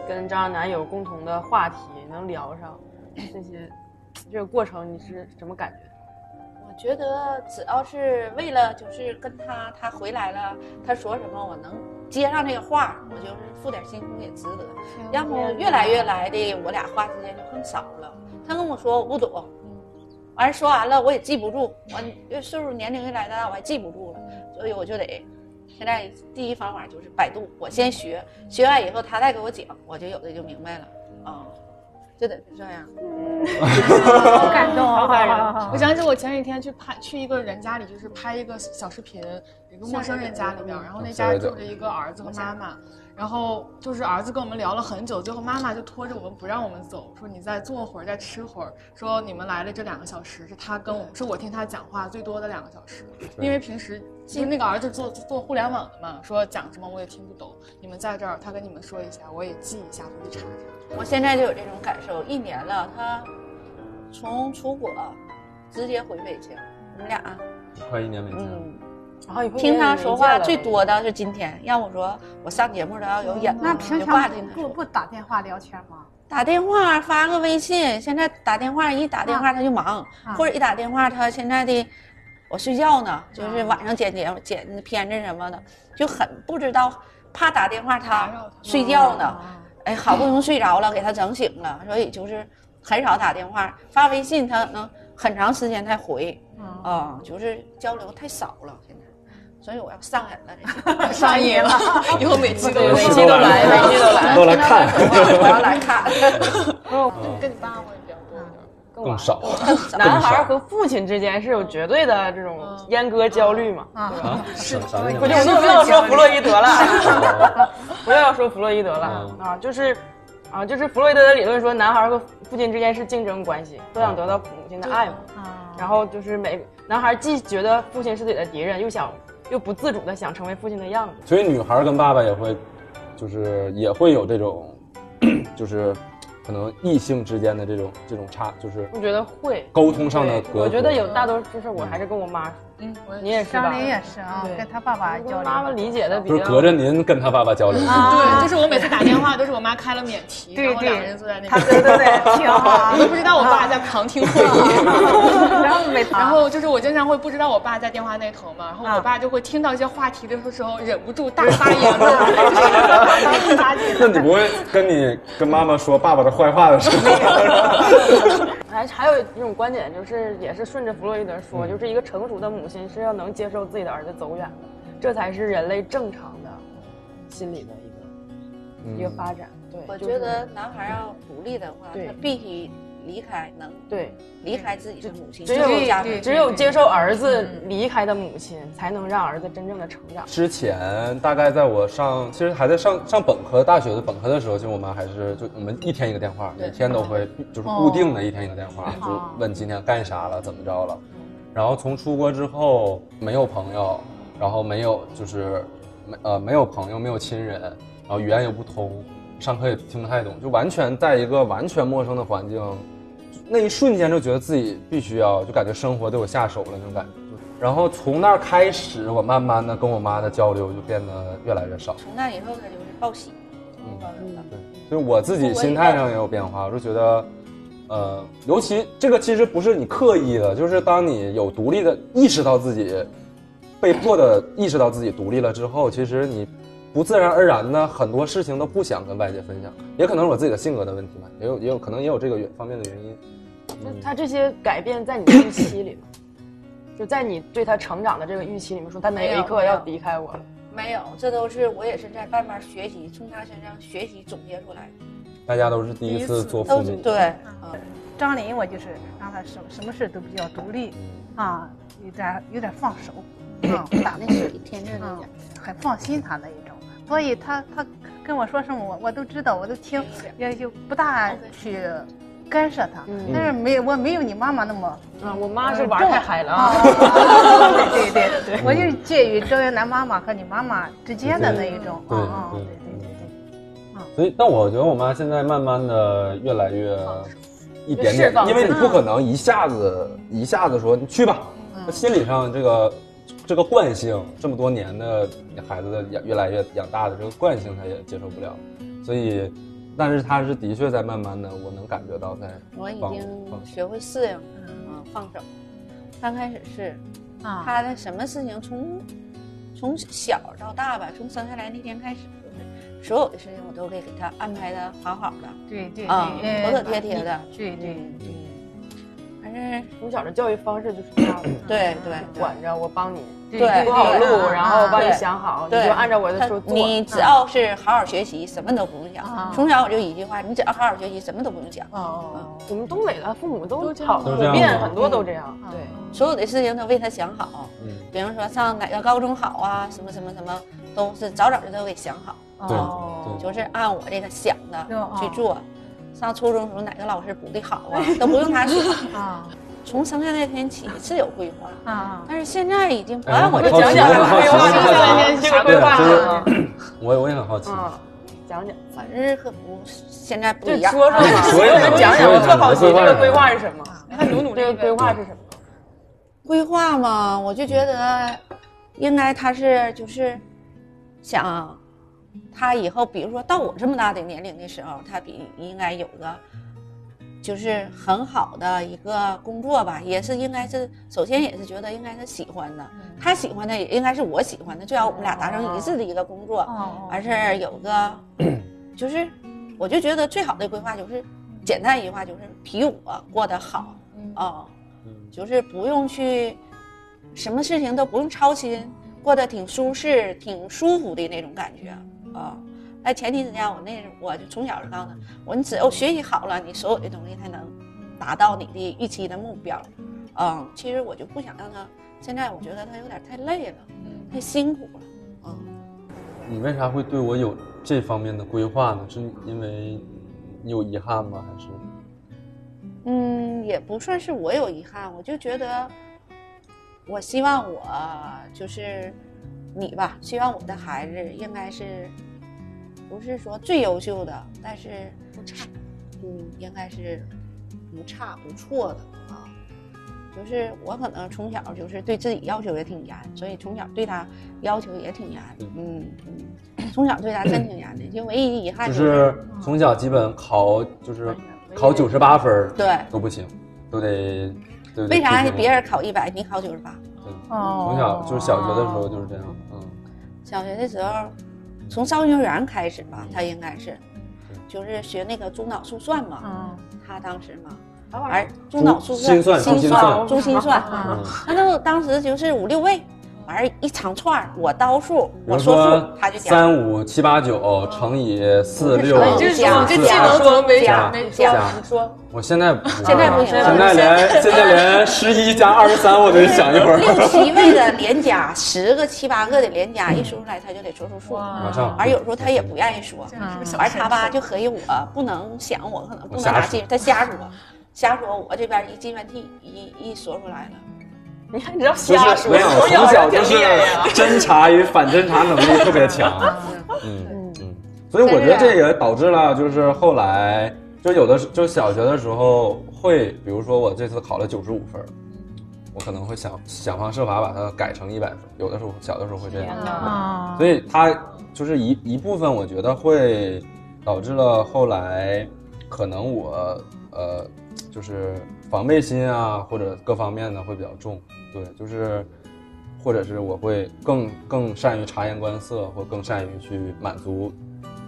Speaker 1: 跟张楠有共同的话题，能聊上这些，这个过程你是什么感觉？
Speaker 3: 我觉得只要是为了就是跟他，他回来了，他说什么我能接上这个话，我就是付点辛苦也值得。要不越来越来的，我俩话时间就更少了。他跟我说我不懂，完事说完了我也记不住，完越岁数年龄越来越大，我还记不住了，所以我就得。现在第一方法就是百度，我先学，学完以后他再给我讲，我就有的就明白了啊、就得是这样。*laughs*
Speaker 5: 好感动
Speaker 1: 好感人
Speaker 5: 啊！
Speaker 6: 我想起我前几天去拍去一个人家里，就是拍一个小视频，一个陌生人家里边，然后那家住着一个儿子和妈妈，然后就是儿子跟我们聊了很久，最后妈妈就拖着我们不让我们走，说你再坐会儿，再吃会儿，说你们来了这两个小时是他跟我们是我听他讲话最多的两个小时，因为平时就是那个儿子做做互联网的嘛，说讲什么我也听不懂，你们在这儿，他跟你们说一下，我也记一下，回去查查。
Speaker 3: 我现在就有这种感受，一年了，他从出国直接回北京，我们俩，
Speaker 2: 快一年没见了。
Speaker 3: 嗯，听他说话最多的是今天，要我说我上节目都要有眼
Speaker 5: 那
Speaker 3: 了，
Speaker 5: 平常不。不打电话聊天吗？
Speaker 3: 打电话发个微信，现在打电话一打电话他就忙，
Speaker 5: 啊
Speaker 3: 或者一打电话他现在的我睡觉呢，就是晚上剪节目剪片子什么的，就很不知道，怕打电话他睡觉呢，哎，好不容易睡着了给他整醒了，所以就是很少打电话，发微信他能很长时间才回，啊、就是交流太少了所以我要上瘾了。*laughs*
Speaker 6: 上瘾了，*laughs* 以后每期都 *laughs* 有。
Speaker 1: 每期都来，每期都来，
Speaker 2: 都来。看
Speaker 3: 我要来看。
Speaker 6: 跟你爸会比较多一点。
Speaker 2: 更少。
Speaker 1: 男孩和父亲之间是有绝对的这种阉割焦虑嘛？
Speaker 5: 啊，
Speaker 2: 啊，是啥意思
Speaker 1: 不就我又要说弗洛伊德了，我又要说弗洛伊德了。
Speaker 2: 嗯。
Speaker 1: 啊，就是啊，就是弗洛伊德的理论说，男孩和父亲之间是竞争关系，都想得到母亲的爱嘛。
Speaker 5: 啊，
Speaker 1: 然后就是每男孩既觉得父亲是自己的敌人，又想又不自主的想成为父亲的样子。
Speaker 2: 所以女孩跟爸爸也会，就是也会有这种，*clears throat* 就是可能异性之间的这种这种差，就是
Speaker 1: 我觉得会
Speaker 2: 沟通上的隔阂。
Speaker 1: 我觉得有大多数事我还是跟我妈说，
Speaker 6: 嗯，我
Speaker 1: 你也是吧？
Speaker 5: 张琳也是啊，跟他爸爸交流。
Speaker 1: 妈妈理解的比较
Speaker 2: 就是隔着您跟他爸爸交流。
Speaker 6: 对，就是我每次打电话都是我妈开了免提，
Speaker 5: 对
Speaker 6: 然后两个人坐在那边，
Speaker 5: 对对对，*laughs* 听啊
Speaker 6: 我都不知道我爸在旁听会议。*laughs*
Speaker 5: 然后每 *laughs*
Speaker 6: 然后就是我经常会不知道我爸在电话那头嘛，然后
Speaker 5: 啊
Speaker 6: 我爸就会听到一些话题的时候忍不住大发言论，
Speaker 2: 那你不会跟你跟妈妈说爸爸的坏话的时候？
Speaker 1: 还还有一种观点，就是也是顺着弗洛伊德
Speaker 2: 嗯
Speaker 1: 说，就是一个成熟的母亲是要能接受自己的儿子走远的，这才是人类正常的心理的一个、一个发展。对，
Speaker 3: 我觉得男孩要独立的话，他必须离开，能
Speaker 1: 对，
Speaker 3: 离开自己的母亲，
Speaker 1: 只有只有接受儿子离开的母亲，才能让儿子真正的成长。
Speaker 2: 之前大概在我上，其实还在上上本科、大学的本科的时候，其实我妈还是就我们一天一个电话，每天都会就是固定的一天一个电话，就问今天干啥了，怎么着了。然后从出国之后没有朋友，然后没有就是没呃没有朋友，没有亲人，然后语言也不通，上课也听不太懂，就完全在一个完全陌生的环境，那一瞬间就觉得自己必须要，就感觉生活对我下手了那种感觉。就然后从那儿开始，我慢慢的跟我妈的交流就变得越来越少。
Speaker 3: 从那以后她就是报喜，
Speaker 2: 嗯
Speaker 3: 报喜
Speaker 2: 对，所以我自己心态上也有变化，我就觉得，呃，尤其这个其实不是你刻意的，就是当你有独立的意识到自己，被迫的意识到自己独立了之后，其实你不自然而然呢很多事情都不想跟外界分享，也可能是我自己的性格的问题吧，也有也有可能也有这个原方面的原因。
Speaker 1: 那他这些改变在你的预期里吗？就在你对他成长的这个预期里面，说他哪一刻要离开我了？
Speaker 3: 没有，这都是我也是在慢慢学习，从他身上学习总结出来的，
Speaker 2: 大家都是第一次做父母，
Speaker 3: 对，嗯
Speaker 5: 张琳，我就是让他什什么事都比较独立，啊，有点有点放手，啊，打
Speaker 3: 那水天真
Speaker 5: 嗯
Speaker 3: 一点。，
Speaker 5: 很放心他那一种，所以他他跟我说什么我我都知道，我都听，也就不大去干涉他。
Speaker 1: 嗯。
Speaker 5: 但是没我没有你妈妈那么
Speaker 1: 啊，我妈是玩太嗨了
Speaker 5: 啊，
Speaker 1: 啊！*laughs*
Speaker 5: 对对对，我就介于周云南妈妈和你妈妈之间的那一种，
Speaker 2: 对
Speaker 5: 啊啊，
Speaker 2: 对
Speaker 5: 对对对对。
Speaker 2: 所以，但我觉得我妈现在慢慢的越来越一点点，因为你不可能一下子一下子说你去吧，
Speaker 5: 嗯。
Speaker 2: 心理上这个这个惯性，这么多年的孩子的养越来越养大的这个惯性，他也接受不了，所以，但是他是的确在慢慢的，我能感觉到在 *laughs*
Speaker 3: 我已经学会适应，嗯，放手。刚开始是
Speaker 5: 啊，
Speaker 3: 他的什么事情从从小到大吧，从生下来那天开始，就是所有的事情我都会给他安排的好好的，
Speaker 5: 对对
Speaker 3: 啊，
Speaker 5: 对，
Speaker 3: 妥妥帖帖的。
Speaker 5: 对对
Speaker 3: 嗯
Speaker 1: 从小的教育方式就是这样的，
Speaker 3: 对对对
Speaker 1: 管着我帮你
Speaker 5: 对
Speaker 3: 对
Speaker 1: 铺好路，
Speaker 5: 对
Speaker 1: 然后帮你
Speaker 3: 对
Speaker 1: 想好，你
Speaker 3: 对，
Speaker 1: 就按照我的
Speaker 3: 他
Speaker 1: 说做。
Speaker 3: 你只要是好好学习，什么都不用想
Speaker 5: 啊。
Speaker 3: 从小我就一句话，你只要好好学习，什么都不用想。
Speaker 5: 哦，
Speaker 1: 我们东北的父母都好普遍很多都这样，
Speaker 5: 嗯
Speaker 1: 对。
Speaker 3: 所有的事情都为他想好，
Speaker 2: 嗯，
Speaker 3: 比如说上哪个高中好啊，什么什么什么，都是早早的都给想好，
Speaker 2: 对
Speaker 5: 哦
Speaker 3: 就是按我这个想的去做。上初中时候哪个老师补的好啊，*laughs* 都不用他说。
Speaker 5: 啊
Speaker 3: 从生下那天起是有规划，
Speaker 5: 啊
Speaker 3: 但是现在已经不
Speaker 2: 哎
Speaker 3: 按我这
Speaker 2: 我很
Speaker 3: 个想
Speaker 2: 好奇
Speaker 3: 法
Speaker 2: 我很好奇
Speaker 1: 这个规划
Speaker 2: 对就是
Speaker 1: 啊 *coughs*
Speaker 2: 我我也很好奇，
Speaker 1: 啊，讲讲，
Speaker 3: 反正和不现在不一样。
Speaker 1: 说说嘛，
Speaker 2: 说一下
Speaker 1: 我们讲讲，我特好奇这个规划是什么？
Speaker 6: 看努努
Speaker 1: 这个规划是什么？
Speaker 3: 规划嘛，我就觉得应该他是就是想他以后，比如说到我这么大的年龄的时候，他比应该有个就是很好的一个工作吧，也是应该是首先也是觉得应该是喜欢的，他喜欢的也应该是我喜欢的，最好我们俩达成一致的一个工作，
Speaker 5: 完
Speaker 3: 事儿有个 *clears throat* 就是我就觉得最好的规划就是简单一句话就是比我过得好啊。就是不用去，什么事情都不用操心，过得挺舒适、挺舒服的那种感觉啊。在前提之下，我那我就从小就告诉他，我说你只要学习好了，你所有的东西才能达到你的预期的目标。嗯，其实我就不想让他，现在我觉得他有点太累了，太辛苦了。嗯，
Speaker 2: 你为啥会对我有这方面的规划呢？是因为你有遗憾吗？还是？
Speaker 3: 嗯，也不算是我有遗憾，我就觉得，我希望我就是你吧，希望我的孩子应该是，不是说最优秀的，但是
Speaker 6: 不差，
Speaker 3: 嗯，应该是不差不错的啊。就是我可能从小就是对自己要求也挺严，所以从小对他要求也挺严，嗯嗯，从小对他真挺严的。就唯一遗憾
Speaker 2: 就是从小基本考就是考九十八分，
Speaker 3: 对
Speaker 2: 都不行，都得。
Speaker 3: 为啥别人考一百，你考九十八？
Speaker 2: 哦，从小就是小学的时候就是这样，嗯。
Speaker 3: 小学的时候，从上幼儿园开始吧，他应该是，就是学那个中脑速算嘛，嗯，他当时嘛。玩中脑速
Speaker 2: 算、心算、
Speaker 3: 心
Speaker 2: 算、
Speaker 3: 中心算，那都当时就是五六位，完一长串我刀数，我说数，他就
Speaker 2: 三五七八九乘以四六
Speaker 3: 加
Speaker 6: 加加
Speaker 3: 加，你说。
Speaker 2: 我 *laughs* 现在
Speaker 3: 现在不行，
Speaker 2: 现在连现在连十一加二十三我得想一会儿。
Speaker 3: 六七位的连加，十个七八个的连加，一说出来他就得说出数。完有时候他也不愿意说，完他吧就合计我不能想，我可能不能拿进，他瞎说。瞎说，我这边一计算器一一说出来了，
Speaker 1: 你看你知道瞎说，
Speaker 2: 没有从小就是 *laughs* 侦查与反侦查能力特别强，嗯。嗯，所以我觉得这也导致了，就是后来就有的就小学的时候会，比如说我这次考了九十五分，我可能会想想方设法把它改成一百分，有的时候小的时候会这样，所以它就是一一部分，我觉得会导致了后来可能我呃。就是防备心啊，或者各方面呢会比较重，对，就是，或者是我会更更善于察言观色，或更善于去满足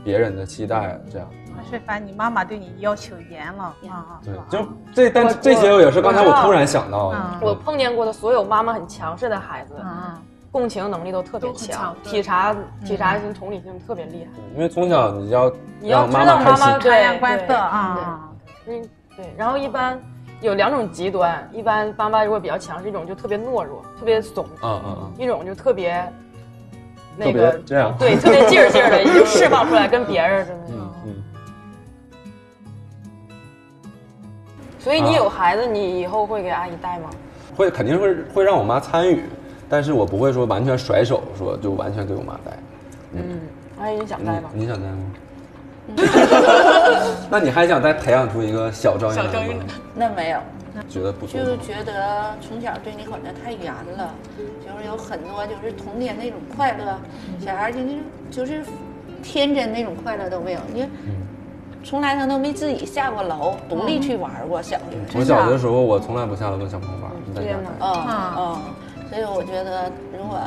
Speaker 2: 别人的期待，这样。
Speaker 5: 是，凡你妈妈对你要求严了啊。
Speaker 2: 对，就这，但这些也是刚才我突然想到的。
Speaker 1: 我碰见过的所有妈妈很强势的孩子，共情能力都特别强，体察体察性、同理心特别厉害。
Speaker 2: 因为从小你要
Speaker 1: 你要
Speaker 2: 知道
Speaker 1: 妈妈
Speaker 5: 察言观色啊，
Speaker 1: 嗯。对，然后一般有两种极端，一般妈妈如果比较强势，一种就特别懦弱，特别怂，嗯嗯嗯，一种就特别那个
Speaker 2: 这样，
Speaker 1: 对，特别劲儿劲儿的，就释放出来跟别人似的。嗯嗯。所以你有孩子，你以后会给阿姨带吗？
Speaker 2: 会，肯定会会让我妈参与，但是我不会说完全甩手，说就完全给我妈带。
Speaker 1: 嗯，阿姨你想带吗？
Speaker 2: 你想带吗？*laughs* 那你还想再培养出一个小张玉吗？
Speaker 3: 那没有，
Speaker 2: 觉得不
Speaker 3: 就觉得从小对你管的太严了，就是有很多就是童年那种快乐，小孩就那就是天真那种快乐都没有。你从来他都没自己下过楼，独立去玩过。小学
Speaker 2: 我小的时候，我从来不下楼跟小朋友玩，在家。
Speaker 3: 嗯嗯，所以我觉得如果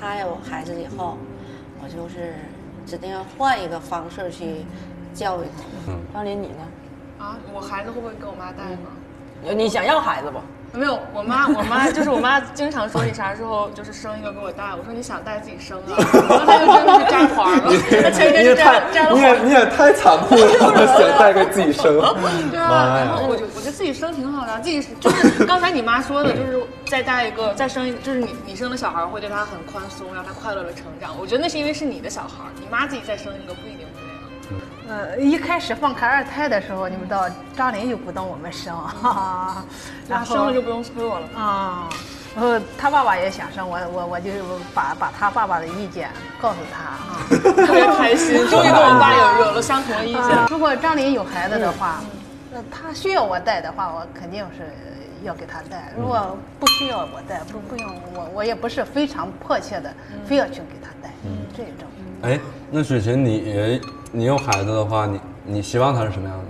Speaker 3: 他有孩子以后，我就是。指定要换一个方式去教育他。
Speaker 1: 嗯，张林，你呢？
Speaker 6: 啊，我孩子会不会给我妈带呢？
Speaker 1: 你想要孩子不？
Speaker 6: 没有，我妈，*laughs* 我妈就是我妈，经常说你啥时候就是生一个给我带。我说你想带自己生啊，然后她就真的是摘环了。
Speaker 2: 你也太，你也你也太残酷了，*laughs* 想带个自己生。
Speaker 6: 对啊，然后我就我觉得自己生挺好的，自己就是刚才你妈说的，就是再带一个再生一个，就是你你生的小孩会对他很宽松，让他快乐的成长。我觉得那是因为是你的小孩，你妈自己再生一个不一定。
Speaker 5: 呃，一开始放开二胎的时候，你们知道张琳就不等我们生，*laughs*
Speaker 6: 然后生了就不用催我了啊。
Speaker 5: 然后他爸爸也想生，我我我就把把他爸爸的意见告诉他啊，*laughs*
Speaker 6: 特别开心，*laughs* 终于跟我爸有有了相同的意见。
Speaker 5: 如果张琳有孩子的话，那他需要我带的话，我肯定是要给他带。如果不需要我带，不不用我，我也不是非常迫切的非要去给他带，这种。
Speaker 2: 哎，那水琴你。你有孩子的话，你你希望他是什么样的？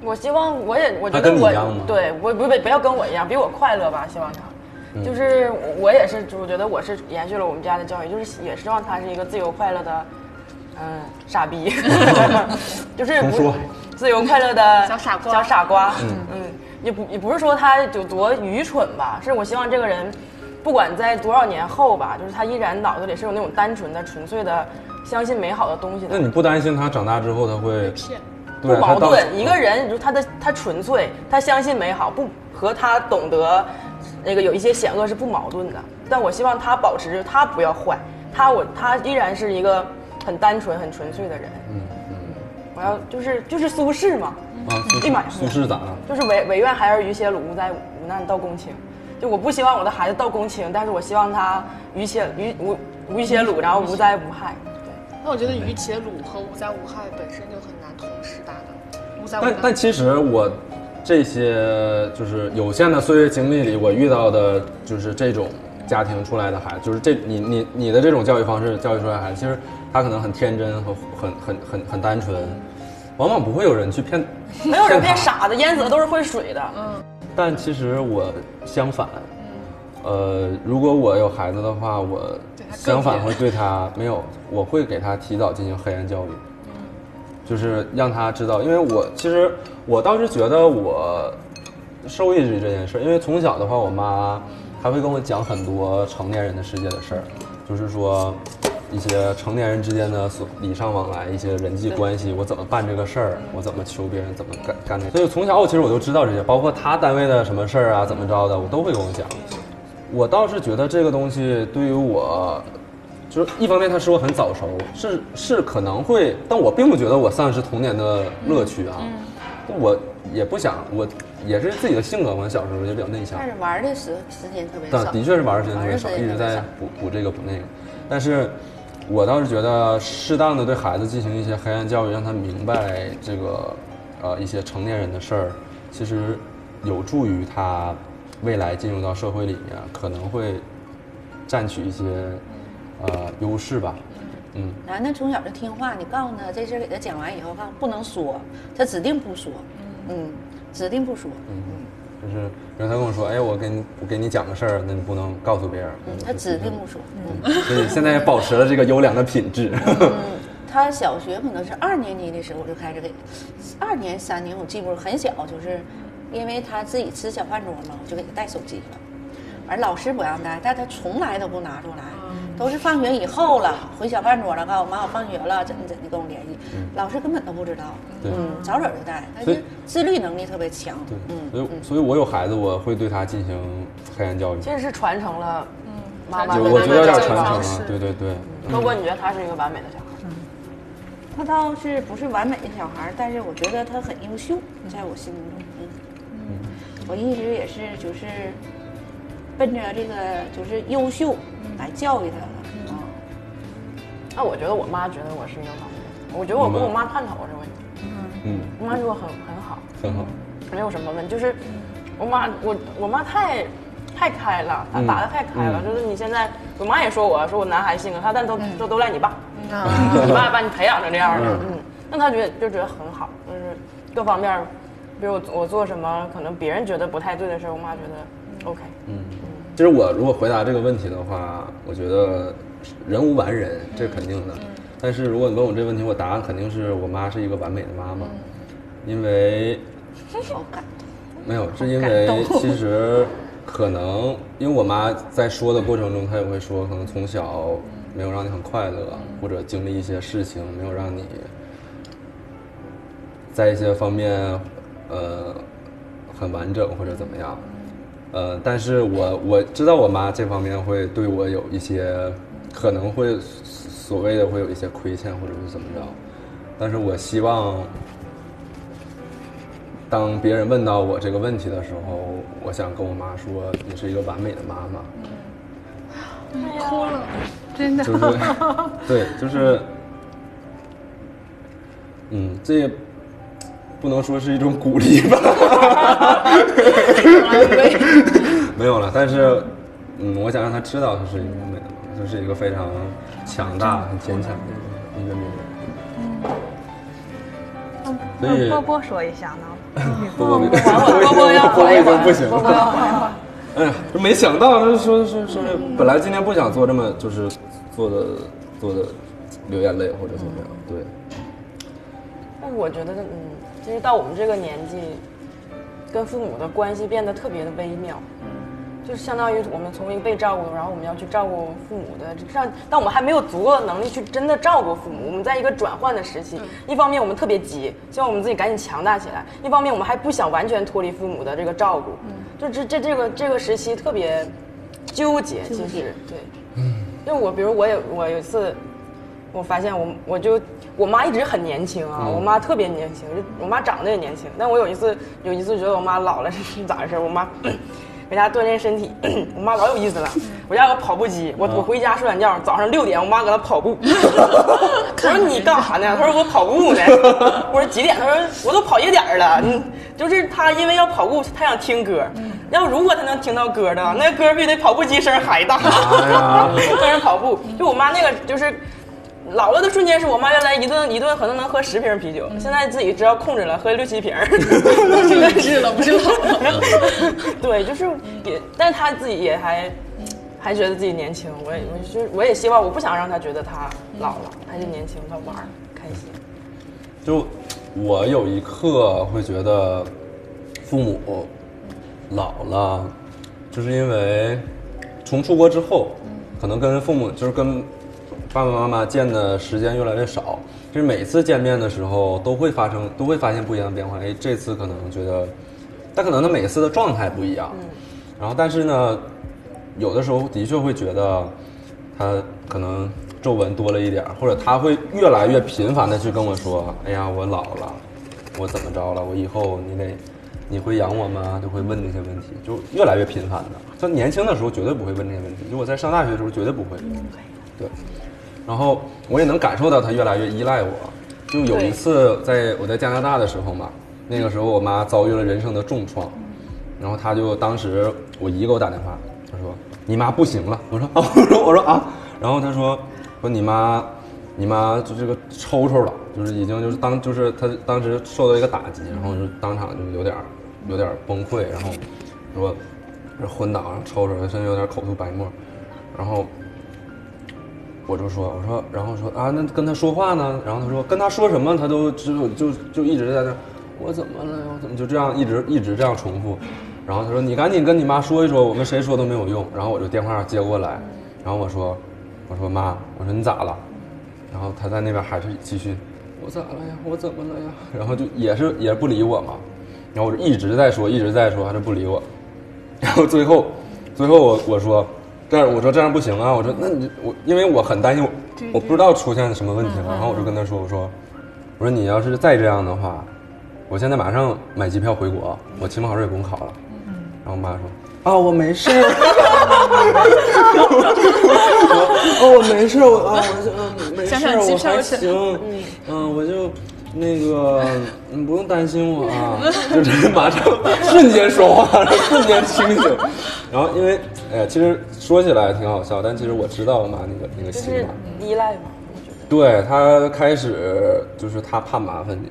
Speaker 1: 我希望我也我觉得我对我不不不要跟我一样，比我快乐吧。希望他，就是我也是，我觉得我是延续了我们家的教育，就是也希望他是一个自由快乐的，嗯，傻逼，*laughs* 就是
Speaker 2: 不
Speaker 1: 自由快乐的
Speaker 6: 小傻瓜，
Speaker 1: 小傻瓜。嗯嗯，也不也不是说他有多愚蠢吧，是我希望这个人，不管在多少年后吧，就是他依然脑子里是有那种单纯的、纯粹的。相信美好的东西。
Speaker 2: 那你不担心他长大之后他会
Speaker 6: 骗？
Speaker 1: 不矛盾。一个人，就他的他纯粹，他相信美好，不和他懂得那个有一些险恶是不矛盾的。但我希望他保持着，他不要坏，他我他依然是一个很单纯、很纯粹的人。嗯嗯。我要就是就是苏轼嘛，
Speaker 2: 啊，苏
Speaker 1: 立马
Speaker 2: 苏轼咋了？
Speaker 1: 就是唯唯愿孩儿于且鲁，无灾无难到公卿。就我不希望我的孩子到公卿，但是我希望他于且于无无且鲁，然后无灾无害。
Speaker 6: 我觉得于且鲁和无灾无害本身就很难同时达到。无灾无
Speaker 2: 害
Speaker 6: 但。
Speaker 2: 但其实我这些就是有限的岁月经历里，我遇到的就是这种家庭出来的孩子，就是这你你你的这种教育方式教育出来的孩子，其实他可能很天真和很很很很单纯，往往不会有人去骗，
Speaker 1: 没有人
Speaker 2: 骗
Speaker 1: 傻子，淹死的都是会水的。
Speaker 2: 嗯但其实我相反，呃，如果我有孩子的话，我相反会对他没有，我会给他提早进行黑暗教育，就是让他知道，因为我其实我倒是觉得我受益于这件事儿，因为从小的话，我妈还会跟我讲很多成年人的世界的事儿，就是说一些成年人之间的所礼尚往来，一些人际关系，我怎么办这个事儿，我怎么求别人，怎么干干这个。所以从小我其实我就知道这些，包括他单位的什么事儿啊，怎么着的，我都会跟我讲。我倒是觉得这个东西对于我，就是一方面它使我很早熟，是是可能会，但我并不觉得我丧失童年的乐趣啊。但我也不想，我也是自己的性格嘛，小时候也比较内向
Speaker 3: 但。是玩的时时间特别少。
Speaker 2: 但的确是玩的时间特别少，一直在补补这个补那个。但是，我倒是觉得适当的对孩子进行一些黑暗教育，让他明白这个呃一些成年人的事儿，其实有助于他未来进入到社会里面，可能会占取一些呃优势吧。嗯，
Speaker 3: 男的从小就听话，你告诉他这事儿，给他讲完以后，告诉不能说，他指定不说，嗯，指定不说，嗯嗯
Speaker 2: 就是比如他跟我说，哎，我给你我给你讲个事儿，那你不能告诉别人。
Speaker 3: 嗯，他指定不说，嗯。
Speaker 2: 所以现在也保持了这个优良的品质。
Speaker 3: 嗯，他小学可能是二年级的时候就开始给，二年三年我记不住，很小，就是因为他自己吃小饭桌嘛，我就给他带手机了。而老师不让带，但他从来都不拿出来，都是放学以后了，回小饭桌了，告诉我妈我放学了，怎么怎么跟我联系，老师根本都不知道，嗯，早早就带，他就自律能力特别强，
Speaker 2: 对，
Speaker 3: 嗯。
Speaker 2: 所以所以我有孩子，我会对他进行黑暗教育。
Speaker 1: 这是传承了嗯。妈妈
Speaker 2: 我觉得有点
Speaker 1: 这个
Speaker 2: 传承
Speaker 6: 是
Speaker 2: 啊，对对对，
Speaker 1: 如果你觉得他是一个完美的小孩？
Speaker 3: 他倒是不是完美的小孩，但是我觉得他很优秀，在我心目中，嗯，我一直也是就是奔着这个就是优秀来教育他的，啊，
Speaker 1: 那我觉得我妈觉得我是一个完美的，我觉得我跟我妈探讨过这个问题，
Speaker 2: 嗯，
Speaker 1: 我妈说很很好，
Speaker 2: 很好，
Speaker 1: 没有什么问题，就是我妈我我妈太太开了，她打的太开了，
Speaker 2: 嗯。
Speaker 1: 就是你现在我妈也说我说我男孩性格，她但都都都赖你爸，
Speaker 6: 啊，
Speaker 1: 你爸把你培养成这样的，
Speaker 2: 嗯。
Speaker 1: 嗯，那她觉得就觉得很好，就是各方面，比如我我做什么可能别人觉得不太对的事儿，我妈觉得 OK，
Speaker 2: 嗯。其实我如果回答这个问题的话，我觉得人无完人，这是肯定的。但是如果你问我这个问题，我答案肯定是我妈是一个完美的妈妈，因为
Speaker 3: 好感
Speaker 2: 没有，是因为其实可能因为我妈在说的过程中，她也会说，可能从小没有让你很快乐，或者经历一些事情没有让你在一些方面呃很完整或者怎么样。呃，但是我我知道我妈这方面会对我有一些可能会所谓的会有一些亏欠或者是怎么着，但是我希望当别人问到我这个问题的时候，我想跟我妈说，你是一个完美的妈妈，*laughs*
Speaker 5: 哭了，真的。
Speaker 2: 就是 *laughs* 对，就是嗯，这也不能说是一种鼓励吧，*laughs* 没有了，但是嗯，我想让她知道她是一个美的妈妈，她是一个非常强大、很坚强的一个女人。所以
Speaker 5: 波波说一下呢，*laughs*
Speaker 2: 波波 *laughs*
Speaker 1: 波波要
Speaker 2: 波波已经不行
Speaker 1: 波波要
Speaker 2: 了。哎呀，没想到，这说说说是本来今天不想做这么就是做的做的流眼泪或者怎么样，对，
Speaker 1: 但我觉得，嗯，其实到我们这个年纪，跟父母的关系变得特别的微妙，就是相当于我们从一个被照顾，然后我们要去照顾父母的这样，但我们还没有足够的能力去真的照顾父母，我们在一个转换的时期，一方面我们特别急，希望我们自己赶紧强大起来；一方面我们还不想完全脱离父母的这个照顾，就这这这个这个时期特别纠结，其实对，因为我比如我也我有一次。我发现我我就我妈一直很年轻啊，我妈特别年轻，就我妈长得也年轻。但我有一次有一次觉得我妈老了是咋回事？我妈 *coughs* 给家锻炼身体，*coughs* 我妈老有意思了。我家有跑步机，我我回家睡懒觉，早上六点我妈搁那跑步。*laughs* 我说你干啥呢？她说我跑步呢。*laughs* 我说几点？她说我都跑一个点了。嗯，就是她因为要跑步，她想听歌。要如果她能听到歌的，那歌比那跑步机声还大。*laughs* 跟人跑步，就我妈那个就是。老了的瞬间是我妈原来一顿一顿可能能喝十瓶啤酒，现在自己知道控制了，喝六七瓶。*laughs*
Speaker 6: 理智了，不是老了。*laughs*
Speaker 1: 对，就是也，但是她自己也还还觉得自己年轻。我也我就我也希望，我不想让她觉得她老了，还是年轻，她玩儿开心。
Speaker 2: 就我有一刻会觉得父母老了，就是因为从出国之后，可能跟父母就是跟。爸爸妈妈见的时间越来越少，就是每次见面的时候都会发生，都会发现不一样的变化。哎，这次可能觉得，但可能他每次的状态不一样。嗯。然后，但是呢，有的时候的确会觉得，他可能皱纹多了一点，或者他会越来越频繁的去跟我说：“哎呀，我老了，我怎么着了？我以后你得，你会养我吗？”就会问这些问题，就越来越频繁的。他年轻的时候绝对不会问这些问题，就我在上大学的时候绝对不会。对。然后我也能感受到他越来越依赖我，就有一次在我在加拿大的时候嘛，那个时候我妈遭遇了人生的重创，然后他就当时我姨给我打电话，他说你妈不行了，我说啊，我说我说啊，然后他说说你妈你妈就这个抽抽了，就是已经就是当就是他当时受到一个打击，然后就当场就有点有点崩溃，然后说昏倒上抽抽，甚至有点口吐白沫，然后。我就说，我说，然后说啊，那跟他说话呢？然后他说，跟他说什么，他都就就就一直在那，我怎么了？我怎么就这样一直一直这样重复？然后他说，你赶紧跟你妈说一说，我们谁说都没有用。然后我就电话接过来，然后我说，我说妈，我说你咋了？然后他在那边还是继续，我咋了呀？我怎么了呀？然后就也是也不理我嘛。然后我就一直在说，一直在说，还是不理我。然后最后，最后我我说。这样我说这样不行啊！我说那你我因为我很担心我我不知道出现什么问题了，然后我就跟他说我说我说你要是再这样的话，我现在马上买机票回国，我期末考试也不用考了。然后我妈说啊我没事。*laughs* 哦我没事我啊我就嗯没事我还行嗯我就。那个，你不用担心我啊，*laughs* 就是 *laughs* 马上瞬间说话，瞬间清醒。然后因为，哎呀，其实说起来挺好笑，但其实我知道我妈那个那个心
Speaker 1: 嘛，依赖嘛，我觉得。
Speaker 2: 对他开始就是他怕麻烦你，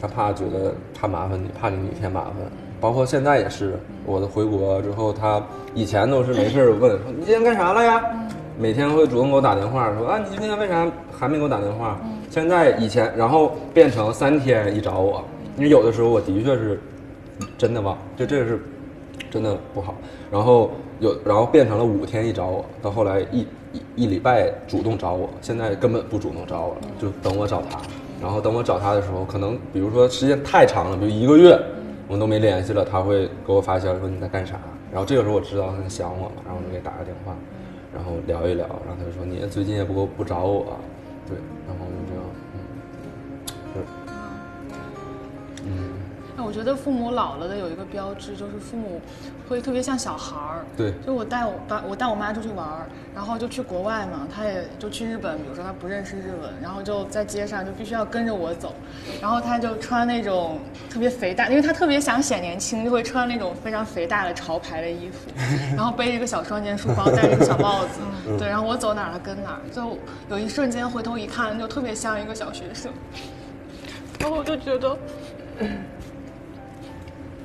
Speaker 2: 他怕觉得怕麻烦你，怕给你添麻烦。包括现在也是，我的回国之后，他以前都是没事问 *laughs* 你今天干啥了呀？每天会主动给我打电话说啊，你今天为啥还没给我打电话？现在以前，然后变成三天一找我，因为有的时候我的确是真的忘，就这个是真的不好。然后有，然后变成了五天一找我，到后来一一一礼拜主动找我，现在根本不主动找我了，就等我找他。然后等我找他的时候，可能比如说时间太长了，比如一个月，我们都没联系了，他会给我发消息说你在干啥。然后这个时候我知道他想我了，然后我就给打个电话，然后聊一聊，然后他就说你最近也不不找我，对，然后。
Speaker 6: 我觉得父母老了的有一个标志，就是父母会特别像小孩儿。
Speaker 2: 对，
Speaker 6: 就我带我爸，我带我妈出去玩儿，然后就去国外嘛，他也就去日本，比如说他不认识日文，然后就在街上就必须要跟着我走，然后他就穿那种特别肥大，因为他特别想显年轻，就会穿那种非常肥大的潮牌的衣服，然后背着一个小双肩书包，戴着一个小帽子，对，然后我走哪儿他跟哪儿，就有一瞬间回头一看，就特别像一个小学生，然后我就觉得。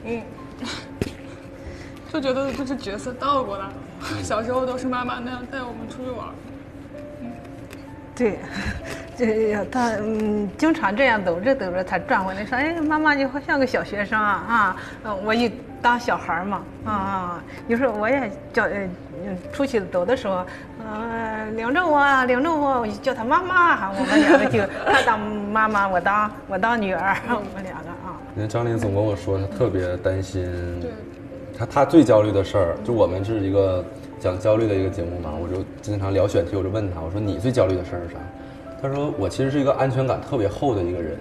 Speaker 6: 嗯，就觉得就是角色倒过来了。小时候都是妈妈那样带我们出去玩。*laughs*
Speaker 5: 嗯，对，这他嗯经常这样抖着抖着，他转过来说：“哎，妈妈你好像个小学生啊啊！”，我一当小孩嘛啊啊！有时候我也叫呃出去走的时候，嗯领着我领着我，我就叫他妈妈，我们两个就他当妈妈，我当我当女儿，我们两个。
Speaker 2: 因为张琳总跟我说，他特别担心，他他最焦虑的事儿，就我们是一个讲焦虑的一个节目嘛，我就经常聊选题，我就问他，我说你最焦虑的事儿是啥？他说我其实是一个安全感特别厚的一个人，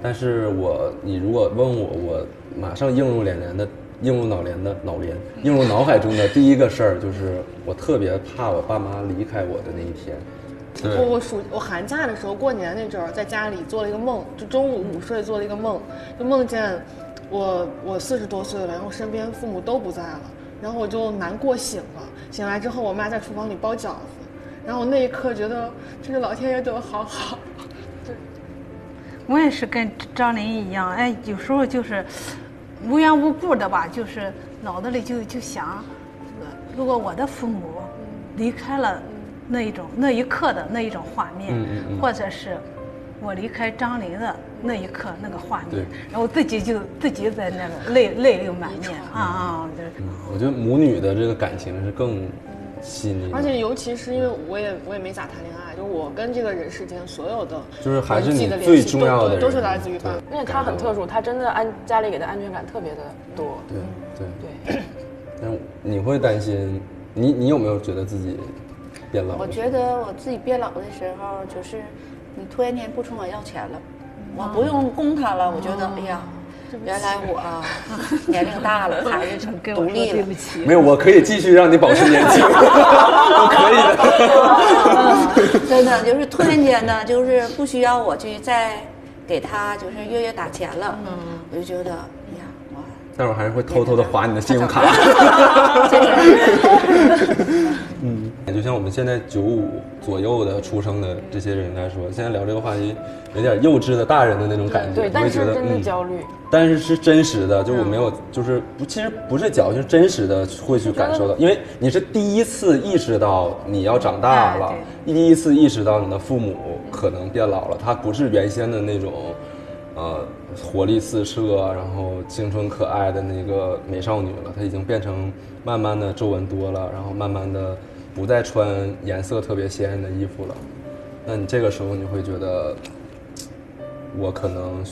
Speaker 2: 但是我你如果问我，我马上映入脸帘的、映入脑帘的脑帘、映入脑海中的第一个事儿就是我特别怕我爸妈离开我的那一天。
Speaker 6: 我我暑我寒假的时候过年那阵儿在家里做了一个梦，就中午午睡做了一个梦，就梦见我我四十多岁了，然后身边父母都不在了，然后我就难过醒了，醒来之后我妈在厨房里包饺子，然后我那一刻觉得这个老天爷对我好好。*laughs* 对，
Speaker 5: 我也是跟张琳一样，哎，有时候就是无缘无故的吧，就是脑子里就就想，如果我的父母离开了。那一种那一刻的那一种画面，或者是我离开张琳的那一刻那个画面，然后自己就自己在那个泪泪流满面啊啊！
Speaker 2: 我觉得母女的这个感情是更细腻，
Speaker 6: 而且尤其是因为我也我也没咋谈恋爱，就我跟这个人世间所有的
Speaker 2: 就是还是你最重要的
Speaker 6: 都是来自于他，
Speaker 1: 因为他很特殊，他真的安家里给的安全感特别的多。
Speaker 2: 对对对，但你会担心，你你有没有觉得自己？变老，
Speaker 3: 我觉得我自己变老的时候，就是你突然间不冲我要钱了，我不用供他了，我觉得哎呀，原来我 *laughs* 年龄大了，*laughs* 还是独立了。
Speaker 2: 没有，我可以继续让你保持年轻，*laughs* 我
Speaker 3: 可以的。真的就是突然间呢，就是不需要我去再给他就是月月打钱了，我就觉得。
Speaker 2: 待会儿还是会偷偷的划你的信用卡。像我们现在九五左右的出生的这些人来说，现在聊这个话题，有点幼稚的大人的那种感觉，
Speaker 1: 对，但是真的焦虑。
Speaker 2: 但是是真实的，就我没有，就是不，其实不是矫情，真实的会去感受到，因为你是第一次意识到你要长大了，第一次意识到你的父母可能变老了，他不是原先的那种。呃，活力四射，然后青春可爱的那个美少女了，她已经变成慢慢的皱纹多了，然后慢慢的不再穿颜色特别鲜艳的衣服了。那你这个时候你会觉得，我可能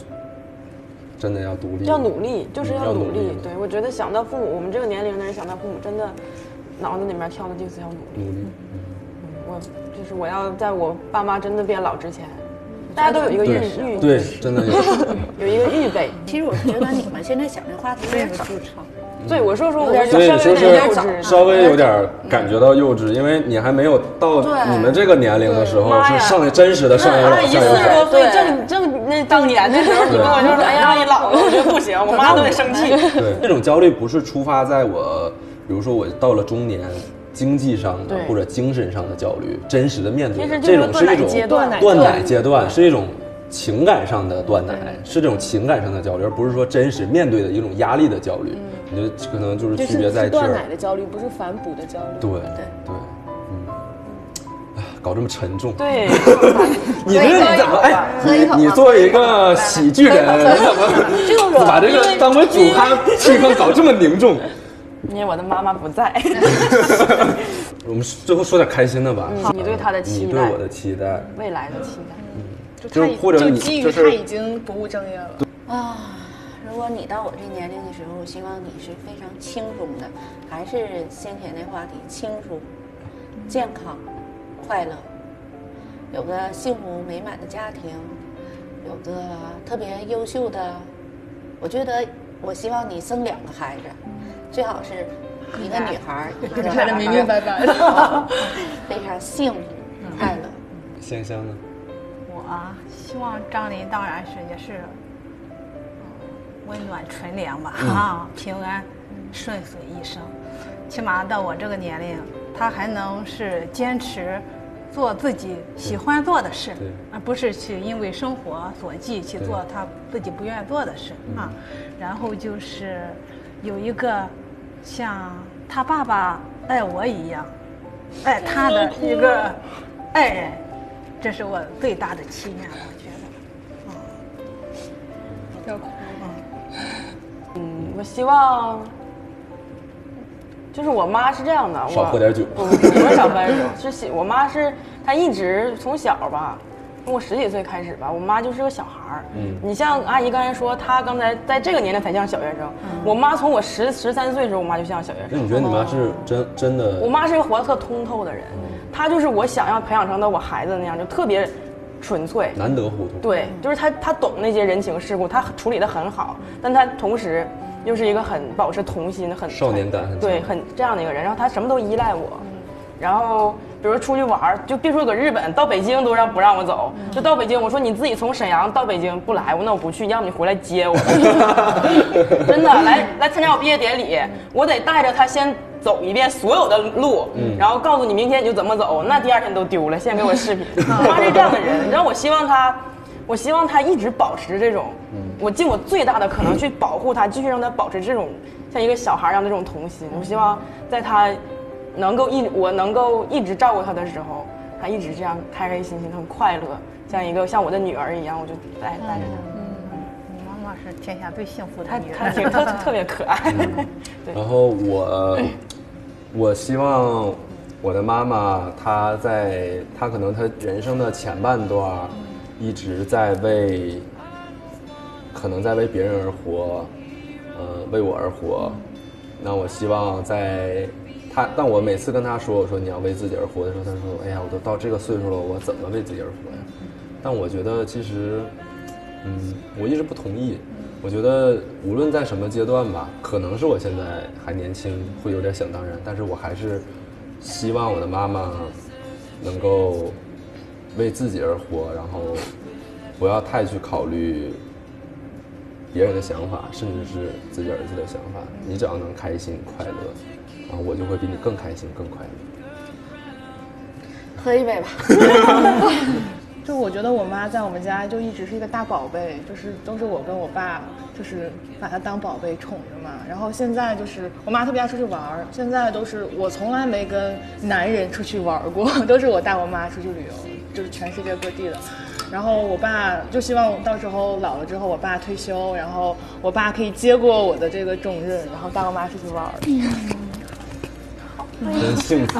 Speaker 2: 真的要独立，
Speaker 1: 要努力，就是要努力。对，我觉得想到父母，我们这个年龄的人想到父母，真的脑子里面跳的就是要努力。
Speaker 2: 努力。
Speaker 1: 我就是我要在我爸妈真的变老之前。大家都有一个预预
Speaker 2: 对，真的有 *laughs*
Speaker 1: 有一个预备。
Speaker 3: 其实我觉得你们现在想这话题有点早。
Speaker 1: 对，我说说
Speaker 3: 有点
Speaker 2: 所以就是稍微有点感觉到幼稚，因为你还没有到你们这个年龄的时候，是上真实的上有老下有小。
Speaker 1: 对，正正那当年的时候，你跟我就说：“哎呀，你老了，我觉得不行，我妈都得生气。”
Speaker 2: 对，这种焦虑不是出发在我，比如说我到了中年。经济上的或者精神上的焦虑，真实的面对，这种是一种断奶阶段，是一种情感上的断奶，是这种情感上的焦虑，而不是说真实面对的一种压力的焦虑。我觉得可能就是区别在这儿。
Speaker 6: 断奶的焦虑不是反哺的焦虑。
Speaker 2: 对对对，嗯，哎，搞这么沉重。
Speaker 1: 对，*laughs*
Speaker 2: 你这你怎么哎？你你作为一个喜剧人，你怎么把这个当为主咖 *laughs* 气氛搞这么凝重？
Speaker 1: 因为我的妈妈不在。*laughs*
Speaker 2: 我们最后说点开心的吧。
Speaker 1: 你对他的期
Speaker 2: 待，你对我的期待，
Speaker 1: 未来的期待。
Speaker 6: 嗯，就
Speaker 2: 或者你
Speaker 6: 基于他已经不务正业了。
Speaker 3: 啊，如果你到我这年龄的时候，我希望你是非常轻松的，还是先前那话题，轻松、健康、快乐，有个幸福美满的家庭，有个特别优秀的。我觉得，我希望你生两个孩子。最好是一个女孩，*laughs*
Speaker 6: 看得明明白白的，*laughs*
Speaker 3: 非常幸福快乐。
Speaker 2: 先生呢？
Speaker 5: 我希望张琳当然是也是温暖纯良吧，啊，平安顺遂一生。起码到我这个年龄，他还能是坚持做自己喜欢做的事，而不是去因为生活所寄去做他自己不愿做的事啊。然后就是。有一个像他爸爸爱我一样爱他的一个爱人，这是我最大的期愿。我觉得，
Speaker 6: 嗯，要哭
Speaker 1: 我希望就是我妈是这样的，
Speaker 2: 少喝点酒，
Speaker 1: 不是少喝点酒，是我妈是她一直从小吧。从我十几岁开始吧，我妈就是个小孩儿。嗯，你像阿姨刚才说，她刚才在这个年龄才像小学生。我妈从我十十三岁的时候，我妈就像小学生。
Speaker 2: 那你觉得你妈是真真的？
Speaker 1: 我妈是个活得特通透的人，她就是我想要培养成的我孩子那样，就特别纯粹，
Speaker 2: 难得糊涂。
Speaker 1: 对，就是她，她懂那些人情世故，她处理的很好，但她同时又是一个很保持童心、很
Speaker 2: 少年感很
Speaker 1: 对，很这样的一个人。然后他什么都依赖我，然后比如出去玩，就别说搁日本，到北京都让不让我走。就到北京，我说你自己从沈阳到北京不来，我那我不去，要么你回来接我。*laughs* 真的，来来参加我毕业典礼，我得带着他先走一遍所有的路，然后告诉你明天你就怎么走。那第二天都丢了，现在给我视频。*laughs* 他是这样的人，你知道我希望他，我希望他一直保持这种，我尽我最大的可能去保护她，继续让她保持这种像一个小孩一样的这种童心。我希望在她能够一我能够一直照顾她的时候，她一直这样开开心心、很快乐，像一个像我的女儿一样，我就带带着她。
Speaker 7: 你妈妈是天下最幸福的
Speaker 1: 她
Speaker 7: 女
Speaker 1: 她挺
Speaker 7: 人。
Speaker 1: 特特别可爱。*laughs*
Speaker 2: 然后我，我希望我的妈妈，她在她可能她人生的前半段，一直在为，可能在为别人而活，呃，为我而活。那我希望在他，但我每次跟他说我说你要为自己而活的时候，他说哎呀，我都到这个岁数了，我怎么为自己而活呀？但我觉得其实。嗯，我一直不同意。我觉得无论在什么阶段吧，可能是我现在还年轻，会有点想当然，但是我还是希望我的妈妈能够为自己而活，然后不要太去考虑别人的想法，甚至是自己儿子的想法。你只要能开心快乐，然后我就会比你更开心更快乐。
Speaker 3: 喝一杯吧。*laughs*
Speaker 6: 就我觉得我妈在我们家就一直是一个大宝贝，就是都是我跟我爸就是把她当宝贝宠着嘛。然后现在就是我妈特别爱出去玩儿，现在都是我从来没跟男人出去玩过，*laughs* 都是我带我妈出去旅游，就是全世界各地的。然后我爸就希望到时候老了之后，我爸退休，然后我爸可以接过我的这个重任，然后带我妈出去玩儿。*laughs*
Speaker 2: 真幸福，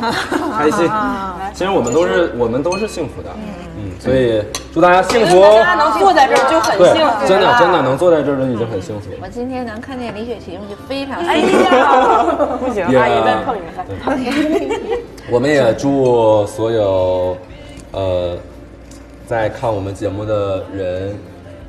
Speaker 2: 开心。*laughs* 其实我们都是我们都是幸福的，嗯，所以祝大家幸福。
Speaker 1: 大家能坐在这儿就很幸福，
Speaker 2: 真的真的能坐在这儿就已经很幸福。
Speaker 3: 我今天能看见李雪琴，我就非常
Speaker 1: 哎。呀，*laughs* 不行，阿姨再碰你们仨。
Speaker 2: 我们也祝所有呃在看我们节目的人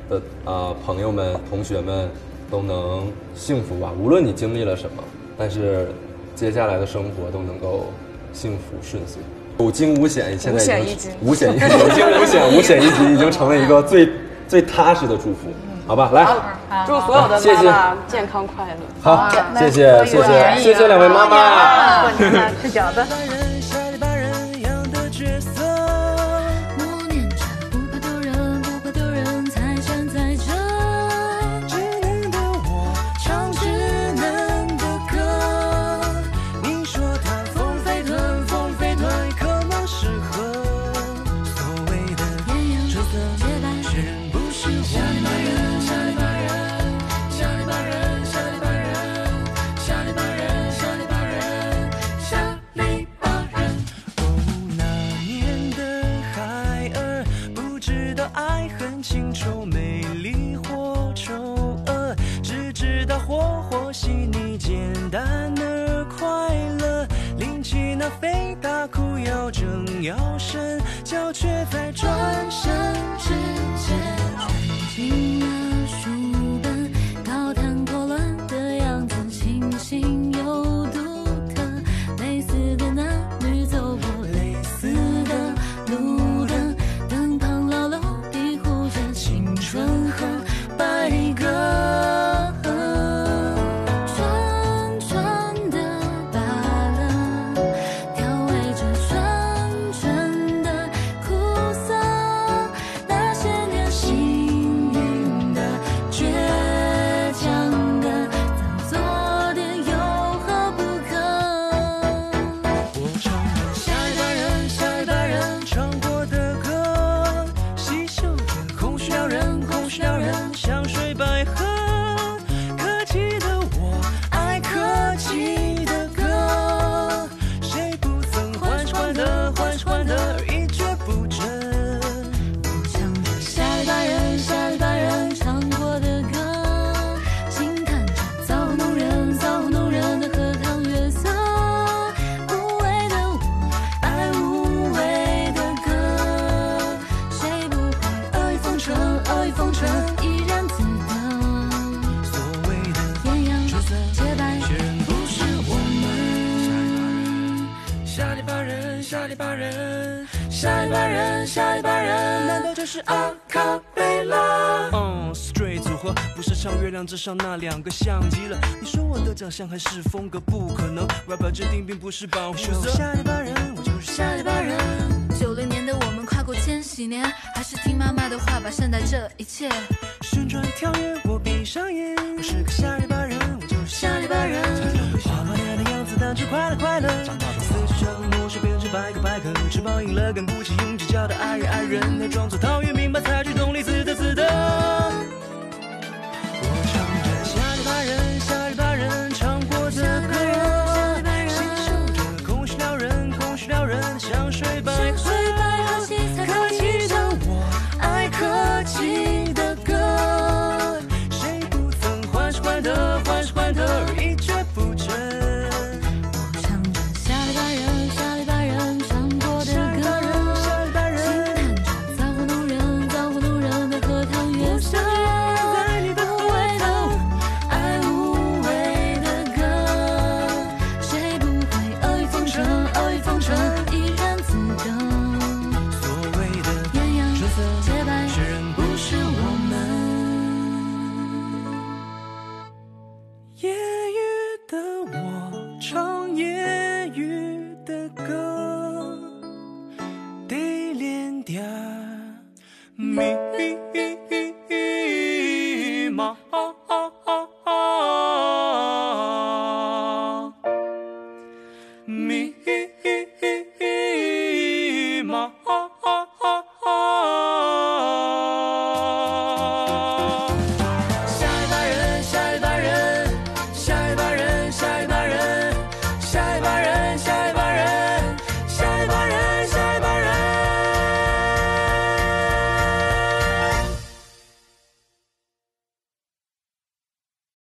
Speaker 2: 的啊、呃朋友们、同学们都能幸福吧。无论你经历了什么，但是接下来的生活都能够幸福顺遂。有惊无险，现在已经无险一金，有惊无险，无险一金已经成了一个最最踏实的祝福，好吧？来，
Speaker 1: 祝所有的
Speaker 2: 谢谢
Speaker 1: 妈妈健康快乐。
Speaker 2: 好，谢谢谢谢谢谢两位妈妈。
Speaker 7: 过年了，吃饺子。
Speaker 8: 愁、美丽或丑恶，只知道活活细腻、简单而快乐。拎起那肥大裤腰，正要伸脚，却在转身
Speaker 7: 是唱月亮之上那两个相机了。你说我的长相还是风格不可能，rapper 制定并不是保护色。下里巴人，我就是下里巴人。
Speaker 8: 九零年的我们跨过千禧年，还是听妈妈的话吧，善待这一切。
Speaker 7: 旋转跳跃，我闭上眼，我是个下里巴人，我就是下里巴人。花花脸的样子，但却快乐快乐。四肢像魔术变成百个百个，翅膀硬了，跟不起用计较的爱人爱人，还装作陶渊明白采取动力，自得自得。